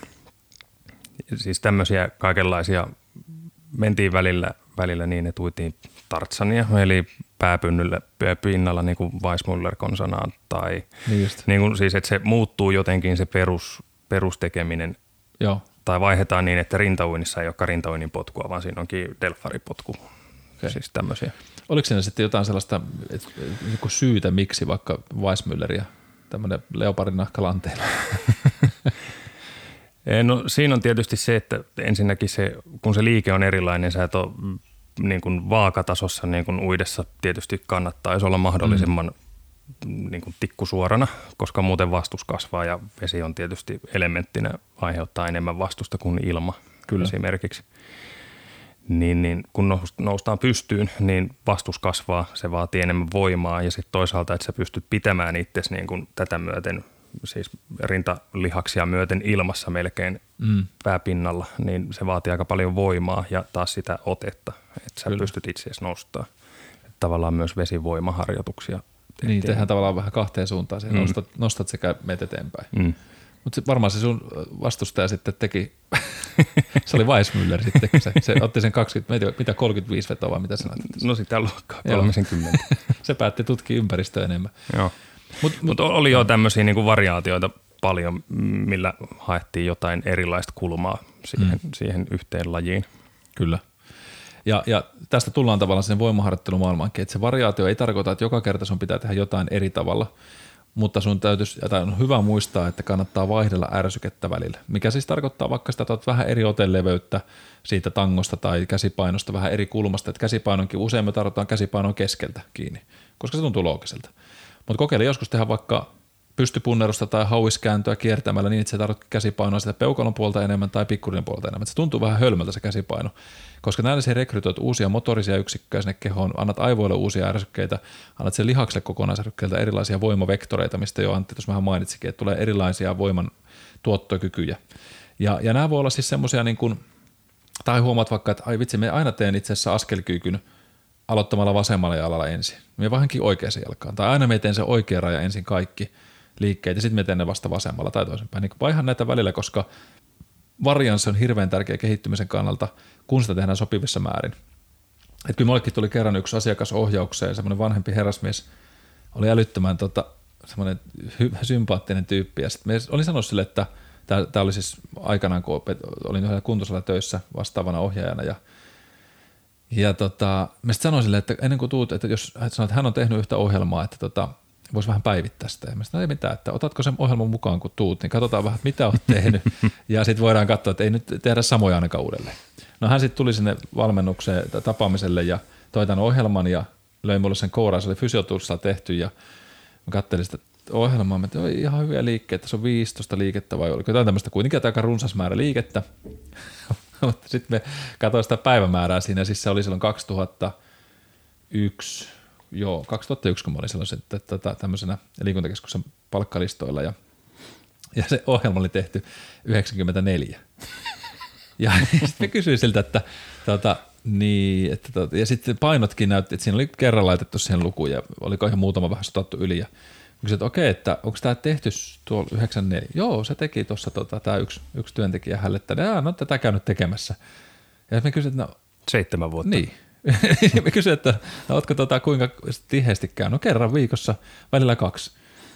S2: Siis tämmöisiä kaikenlaisia, mentiin välillä, välillä niin, että uitiin tartsania, eli pääpynnyllä pinnalla niin kuin Weissmuller konsanaan, tai niin, niin kuin, siis, että se muuttuu jotenkin se perus, perustekeminen
S1: Joo
S2: tai vaihdetaan niin, että rintauinnissa ei olekaan rintauinnin potkua, vaan siinä onkin delfaripotku. Okay. Siis tämmöisiä.
S1: Oliko siinä sitten jotain sellaista joku syytä, miksi vaikka Weissmülleria tämmöinen leopardin nahkalanteella?
S2: no siinä on tietysti se, että ensinnäkin se, kun se liike on erilainen, sä et ole niin kuin vaakatasossa niin kuin uidessa tietysti kannattaisi olla mahdollisimman mm niin kuin tikkusuorana, koska muuten vastus kasvaa ja vesi on tietysti elementtinä aiheuttaa enemmän vastusta kuin ilma Kyllä. esimerkiksi. Niin, niin kun noustaan pystyyn, niin vastus kasvaa, se vaatii enemmän voimaa ja sitten toisaalta, että sä pystyt pitämään itsesi niin kuin tätä myöten, siis rintalihaksia myöten ilmassa melkein mm. pääpinnalla, niin se vaatii aika paljon voimaa ja taas sitä otetta, että sä Kyllä. pystyt itseäsi nostaa. Tavallaan myös vesivoimaharjoituksia
S1: niin, tehdään tavallaan vähän kahteen suuntaan. Mm. Nostat, nostat sekä meet eteenpäin. Mm. Mutta varmaan se sun vastustaja sitten teki, se oli Weissmüller sitten, se, se otti sen 20, mitä 35 vetoa vai mitä sä
S2: No sitä luokkaa, 30.
S1: se päätti tutkia ympäristöä enemmän.
S2: Joo. Mutta mut, mut oli jo tämmöisiä niinku variaatioita paljon, millä haettiin jotain erilaista kulmaa siihen, mm. siihen yhteen lajiin.
S1: Kyllä. Ja, ja tästä tullaan tavallaan sen voimaharjoittelumaailmankin, että se variaatio ei tarkoita, että joka kerta sun pitää tehdä jotain eri tavalla, mutta sun täytyisi, tai on hyvä muistaa, että kannattaa vaihdella ärsykettä välillä, mikä siis tarkoittaa vaikka sitä, että vähän eri oteleveyttä siitä tangosta tai käsipainosta vähän eri kulmasta, että käsipainonkin usein me tarvitaan käsipainon keskeltä kiinni, koska se tuntuu loogiselta. Mutta kokeile joskus tehdä vaikka pystypunnerusta tai hauiskääntöä kiertämällä niin, että se tarvitsee käsipainoa sitä peukalon puolta enemmän tai pikkurin puolta enemmän. Se tuntuu vähän hölmöltä se käsipaino, koska näillä se rekrytoit uusia motorisia yksikköjä sinne kehoon, annat aivoille uusia ärsykkeitä, annat sen lihakselle kokonaisärkykkeiltä erilaisia voimavektoreita, mistä jo Antti tuossa vähän mainitsikin, että tulee erilaisia voiman tuottokykyjä. Ja, ja nämä voi olla siis semmoisia niin kuin, tai huomaat vaikka, että ai vitsi, me aina teen itse asiassa askelkyykyn aloittamalla vasemmalla jalalla ensin. Me vähänkin oikeaan jalkaan. Tai aina me teen se oikea raja ensin kaikki liikkeet ja sitten me teen ne vasta vasemmalla tai toisinpäin. Niin vaihan näitä välillä, koska varianssi on hirveän tärkeä kehittymisen kannalta, kun sitä tehdään sopivissa määrin. Et kyllä mullekin tuli kerran yksi asiakas ohjaukseen, semmoinen vanhempi herrasmies, oli älyttömän tota, semmoinen hy- sympaattinen tyyppi. Ja sitten olin sanonut sille, että tämä oli siis aikanaan, kun olin yhdellä kuntosalla töissä vastaavana ohjaajana ja ja tota, mä sitten sanoin sille, että ennen kuin tuut, että jos hän sanoo, että hän on tehnyt yhtä ohjelmaa, että tota, voisi vähän päivittää sitä. Ja mä sanoin, ei mitään, että otatko sen ohjelman mukaan, kun tuut, niin katsotaan vähän, mitä olet tehnyt. ja sitten voidaan katsoa, että ei nyt tehdä samoja ainakaan uudelleen. No hän sitten tuli sinne valmennukseen tapaamiselle ja toi tämän ohjelman ja löi mulle sen kouraan, se oli fysiotuussilla tehty ja mä katselin sitä ohjelmaa, että oli ihan hyviä liikkeitä, se on 15 liikettä vai oliko jotain tämmöistä kuitenkin aika runsas määrä liikettä. Mutta sitten me katsoin sitä päivämäärää siinä, siis se oli silloin 2001, joo, 2001, kun mä olin tätä, tämmöisenä liikuntakeskuksen palkkalistoilla ja, ja se ohjelma oli tehty 94. ja sitten me kysyin siltä, että tota, niin, että tota, ja sitten painotkin näytti, että siinä oli kerran laitettu siihen lukuun ja oliko ihan muutama vähän sotattu yli ja Kysyin, että okei, että onko tämä tehty tuolla 94? Joo, se teki tuossa tota, tämä yksi, yksi työntekijä hänelle, että no tätä käynyt tekemässä. Ja me kysyin, että no,
S2: Seitsemän vuotta.
S1: Niin. me kysyin, että no, ootko tota, kuinka tiheesti käy? No kerran viikossa, välillä kaksi.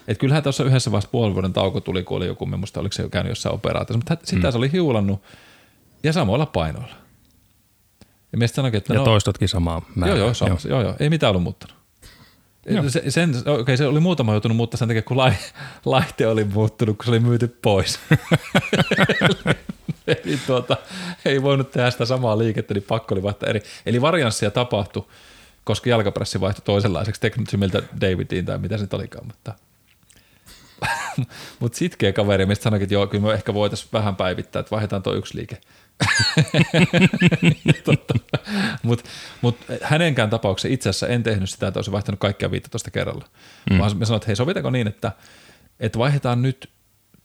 S1: Et kyllähän tuossa yhdessä vaiheessa puolen vuoden tauko tuli, kun oli joku, minusta oliko se jo käynyt jossain operaatiossa, mutta sitä mm. se oli hiulannut ja samoilla painoilla.
S2: Ja, sanoikin, että ja no, toistotkin samaa määrää.
S1: Joo, joo, sama, joo. joo, joo, ei mitään ollut muuttunut. Se, sen, okay, se oli muutama joutunut muuttaa sen takia, kun lai, laite oli muuttunut, kun se oli myyty pois. Eli tuota, ei voinut tehdä sitä samaa liikettä, niin pakko oli vaihtaa eri. Eli varianssia tapahtui, koska jalkapressi vaihtui toisenlaiseksi teknisymiltä Davidin tai mitä se nyt olikaan, mutta mutta sitkeä kaveri, mistä sanoikin, että joo, kyllä me ehkä voitaisiin vähän päivittää, että vaihdetaan tuo yksi liike. Mutta mut hänenkään tapauksessa itse asiassa en tehnyt sitä, että olisi vaihtanut kaikkia 15 kerralla. Mm. Vaan me sanoin, että hei sovitako niin, että, että vaihdetaan nyt,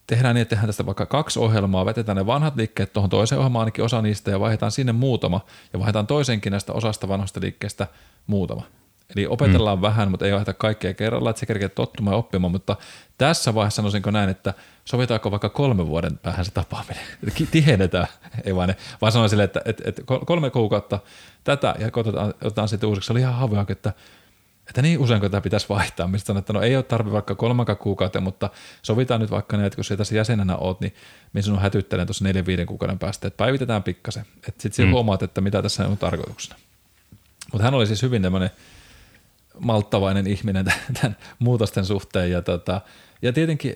S1: tehdään niin, että tehdään tästä vaikka kaksi ohjelmaa, vetetään ne vanhat liikkeet tuohon toiseen ohjelmaan ainakin osa niistä ja vaihdetaan sinne muutama ja vaihdetaan toisenkin näistä osasta vanhoista liikkeestä muutama. Eli opetellaan mm. vähän, mutta ei vaihda kaikkea kerralla, että se kerkee tottumaan ja oppimaan, mutta tässä vaiheessa sanoisinko näin, että sovitaanko vaikka kolme vuoden päähän se tapaaminen, tihennetään, ei vaan, ne, vaan sanoin sille, että, että, että kolme kuukautta tätä ja otetaan, otetaan sitten uusiksi, se oli ihan havea, että että niin usein kun tämä pitäisi vaihtaa, mistä sanoin, että no ei ole tarve vaikka kolmankaan kuukautta, mutta sovitaan nyt vaikka näin, että kun sinä tässä jäsenenä oot, niin minä sinun hätyttelen tuossa neljän viiden kuukauden päästä, että päivitetään pikkasen, että sitten mm. huomaat, että mitä tässä on tarkoituksena. Mutta hän oli siis hyvin tämmöinen malttavainen ihminen tämän muutosten suhteen. Ja, tota, ja tietenkin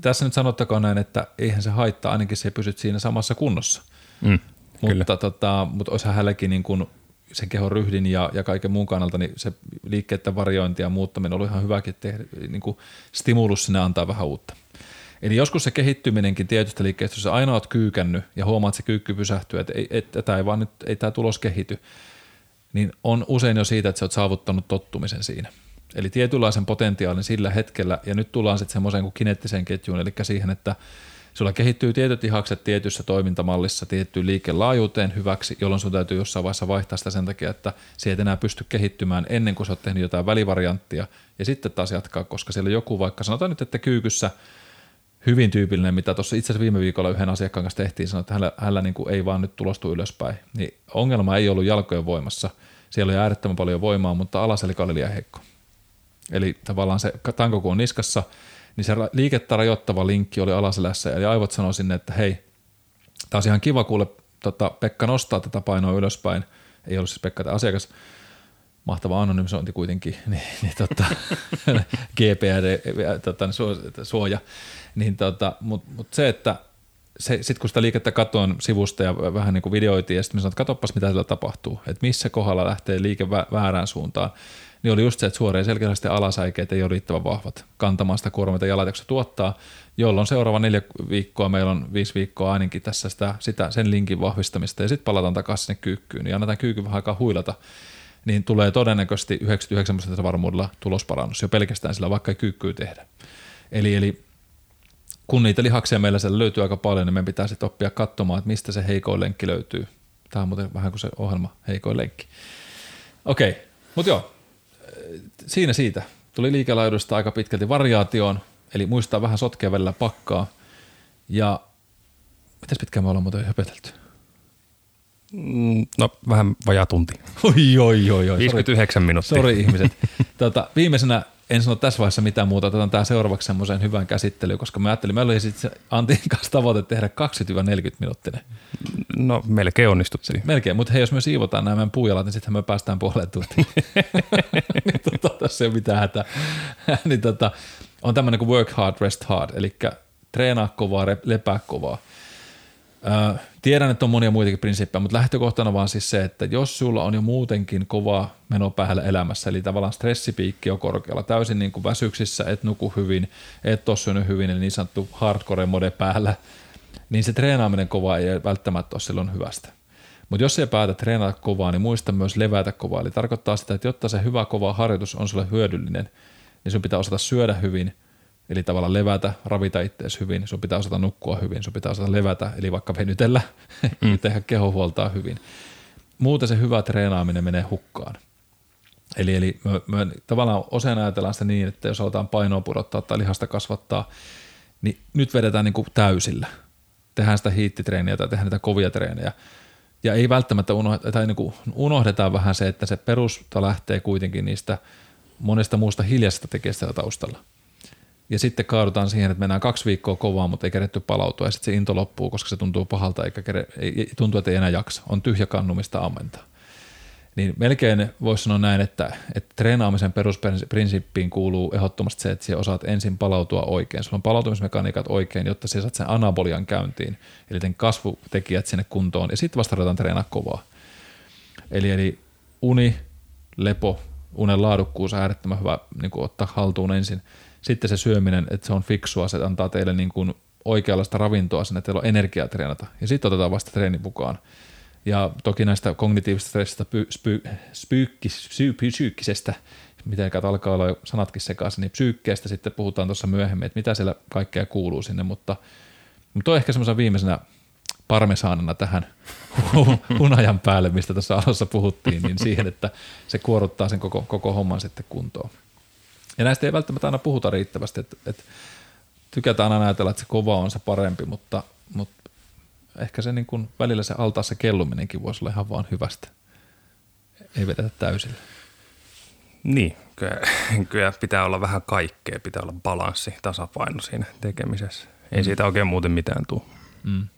S1: tässä nyt sanottakoon näin, että eihän se haittaa, ainakin se pysyt siinä samassa kunnossa. Mm, mutta, tota, mutta olisi hänelläkin niin kuin sen kehon ryhdin ja, ja kaiken muun kannalta, niin se liikkeiden variointi ja muuttaminen oli ihan hyväkin tehdä, niin kuin stimulus sinne antaa vähän uutta. Eli joskus se kehittyminenkin tietystä liikkeestä, jos sä aina oot kyykännyt ja huomaat, että se kyykky pysähtyy, että ei, että tämä ei vaan nyt, ei tämä tulos kehity, niin on usein jo siitä, että sä oot saavuttanut tottumisen siinä. Eli tietynlaisen potentiaalin sillä hetkellä, ja nyt tullaan sitten semmoiseen kuin kineettiseen ketjuun, eli siihen, että sulla kehittyy tietyt ihakset tietyssä toimintamallissa tiettyyn liikelaajuuteen hyväksi, jolloin sun täytyy jossain vaiheessa vaihtaa sitä sen takia, että sä et enää pysty kehittymään ennen kuin sä oot tehnyt jotain välivarianttia, ja sitten taas jatkaa, koska siellä joku vaikka, sanotaan nyt, että kyykyssä – hyvin tyypillinen, mitä tuossa itse asiassa viime viikolla yhden asiakkaan kanssa tehtiin, sanoi, että hänellä, hänellä niin kuin ei vaan nyt tulostu ylöspäin. Niin ongelma ei ollut jalkojen voimassa. Siellä oli äärettömän paljon voimaa, mutta alaselkä oli liian heikko. Eli tavallaan se tanko kun on niskassa, niin se liikettä rajoittava linkki oli alaselässä, eli aivot sanoi sinne, että hei, taas ihan kiva kuule tota, Pekka nostaa tätä painoa ylöspäin, ei ollut siis Pekka tämä asiakas, mahtava anonymisointi kuitenkin, niin, niin tota, GPD, tota, suoja, niin tota, mutta mut se, että sitten kun sitä liikettä katoin sivusta ja vähän niin kuin videoitiin, ja sitten sanoin, että katoppas mitä siellä tapahtuu, että missä kohdalla lähtee liike väärään suuntaan, niin oli just se, että suoreen selkeästi alasäikeet ei ole riittävän vahvat kantamaan sitä kuormaa, mitä jalat tuottaa, jolloin seuraava neljä viikkoa, meillä on viisi viikkoa ainakin tässä sitä, sitä sen linkin vahvistamista, ja sitten palataan takaisin sinne kyykkyyn, ja annetaan kyykky vähän aikaa huilata, niin tulee todennäköisesti 99 prosenttia varmuudella tulosparannus jo pelkästään sillä, vaikka ei kyykkyä tehdä. Eli, eli kun niitä lihaksia meillä siellä löytyy aika paljon, niin meidän pitää sitten oppia katsomaan, että mistä se heikoin lenkki löytyy. Tämä on muuten vähän kuin se ohjelma, heikoin lenkki. Okei, mutta joo, siinä siitä. Tuli liikelaajuudesta aika pitkälti variaatioon, eli muistaa vähän sotkea välillä pakkaa. Ja mitäs pitkään me ollaan muuten höpötelty?
S2: Mm, no vähän vajaa tunti.
S1: Oi, oi, oi, oi.
S2: 59 sorry. minuuttia.
S1: Sori ihmiset. Tota, viimeisenä en sano tässä vaiheessa mitään muuta, otetaan tämä seuraavaksi semmoisen hyvän käsittelyyn, koska mä ajattelin, meillä oli sitten Antin kanssa tavoite tehdä 20-40 minuuttinen.
S2: No melkein onnistuttiin.
S1: Melkein, mutta hei, jos me siivotaan nämä meidän puujalat, niin sitten me päästään puoleen tuntiin. niin tota, tässä ei ole mitään hätää. niin tota, on tämmöinen kuin work hard, rest hard, eli treenaa kovaa, lepää kovaa. Äh, tiedän, että on monia muitakin prinsiippejä, mutta lähtökohtana vaan siis se, että jos sulla on jo muutenkin kova meno päällä elämässä, eli tavallaan stressipiikki on korkealla, täysin niin kuin väsyksissä, et nuku hyvin, et ole syönyt hyvin, eli niin sanottu hardcore mode päällä, niin se treenaaminen kova ei välttämättä ole silloin hyvästä. Mutta jos ei päätä treenata kovaa, niin muista myös levätä kovaa. Eli tarkoittaa sitä, että jotta se hyvä kova harjoitus on sulle hyödyllinen, niin sun pitää osata syödä hyvin – Eli tavallaan levätä, ravita itseäsi hyvin, sun pitää osata nukkua hyvin, sun pitää osata levätä, eli vaikka venytellä mm. tehdä kehohuoltaa hyvin. Muuten se hyvä treenaaminen menee hukkaan. Eli, eli me, me tavallaan usein ajatellaan sitä niin, että jos aletaan painoa pudottaa tai lihasta kasvattaa, niin nyt vedetään niin kuin täysillä. Tehdään sitä hiittitreeniä tai tehdään niitä kovia treenejä. Ja ei välttämättä unohdeta, tai niin kuin unohdetaan vähän se, että se perusta lähtee kuitenkin niistä monesta muusta hiljaisesta tekijästä taustalla – ja sitten kaadutaan siihen, että mennään kaksi viikkoa kovaa, mutta ei keretty palautua ja sitten se into loppuu, koska se tuntuu pahalta eikä kere, ei, tuntuu, että ei enää jaksa. On tyhjä kannumista ammentaa. Niin melkein voisi sanoa näin, että, että treenaamisen perusprinsiippiin kuuluu ehdottomasti se, että osaat ensin palautua oikein. Sulla on palautumismekaniikat oikein, jotta sinä saat sen anabolian käyntiin, eli kasvutekijät sinne kuntoon, ja sitten vasta ruvetaan treenaa kovaa. Eli, eli uni, lepo, unen laadukkuus on äärettömän hyvä niin ottaa haltuun ensin – sitten se syöminen, että se on fiksua, se antaa teille niin kuin oikeanlaista ravintoa sinne, että teillä on energiaa treenata. Ja sitten otetaan vasta treeni mukaan. Ja toki näistä kognitiivisista stressistä, psyykkisestä, miten alkaa olla jo sanatkin sekaisin, niin psyykkeestä sitten puhutaan tuossa myöhemmin, että mitä siellä kaikkea kuuluu sinne, mutta, mutta on ehkä semmoisen viimeisenä parmesaanana tähän hunajan päälle, mistä tässä alussa puhuttiin, niin siihen, että se kuoruttaa sen koko, koko homman sitten kuntoon. Ja näistä ei välttämättä aina puhuta riittävästi, että, että tykätään aina ajatella, että se kova on se parempi, mutta, mutta ehkä se niin kuin välillä se altaassa kelluminenkin voisi olla ihan vaan hyvästä. Ei vedetä täysillä.
S2: Niin, kyllä, kyllä pitää olla vähän kaikkea, pitää olla balanssi, tasapaino siinä tekemisessä. Ei mm. siitä oikein muuten mitään tule. Mm.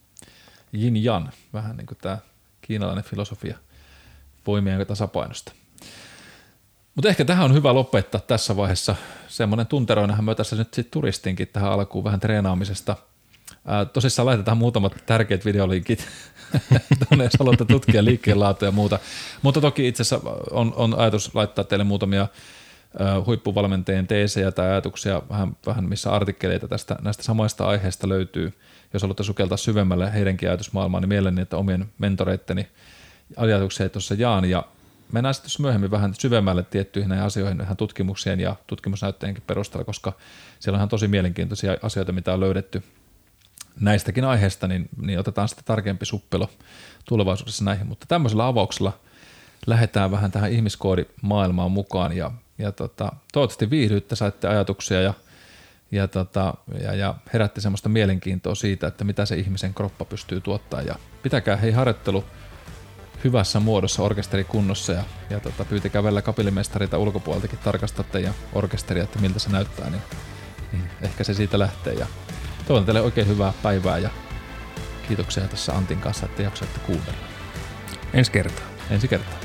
S1: Yin Yan, vähän niin kuin tämä kiinalainen filosofia voimien tasapainosta – mutta ehkä tähän on hyvä lopettaa tässä vaiheessa. Semmoinen tunteroinahan me tässä nyt sitten turistinkin tähän alkuun vähän treenaamisesta. Ää, tosissaan laitetaan muutamat tärkeät videolinkit tuonne, jos haluatte tutkia liikkeenlaatua ja muuta. Mutta toki itse asiassa on, on ajatus laittaa teille muutamia ää, huippuvalmentajien teesejä tai ajatuksia, vähän, vähän missä artikkeleita tästä, näistä samoista aiheista löytyy. Jos haluatte sukeltaa syvemmälle heidänkin ajatusmaailmaan, niin mielelläni, että omien mentoreitteni ajatuksia tuossa jaan. Ja mennään sitten myöhemmin vähän syvemmälle tiettyihin näihin asioihin ihan tutkimuksien ja tutkimusnäytteenkin perusteella, koska siellä on ihan tosi mielenkiintoisia asioita, mitä on löydetty näistäkin aiheista, niin, niin otetaan sitten tarkempi suppelo tulevaisuudessa näihin. Mutta tämmöisellä avauksella lähdetään vähän tähän ihmiskoodimaailmaan mukaan ja, ja tota, toivottavasti viihdyitte, saitte ajatuksia ja, ja, tota, ja, ja herätti semmoista mielenkiintoa siitä, että mitä se ihmisen kroppa pystyy tuottamaan ja pitäkää hei harjoittelu – hyvässä muodossa orkesterikunnossa ja, ja tota, pyytäkää välillä kapellimestarita ulkopuoleltakin tarkastaa teidän orkesteria, että miltä se näyttää, niin, niin ehkä se siitä lähtee. Ja toivon teille oikein hyvää päivää ja kiitoksia tässä Antin kanssa, että jaksoitte kuunnella.
S2: Ensi kertaa.
S1: Ensi kertaa.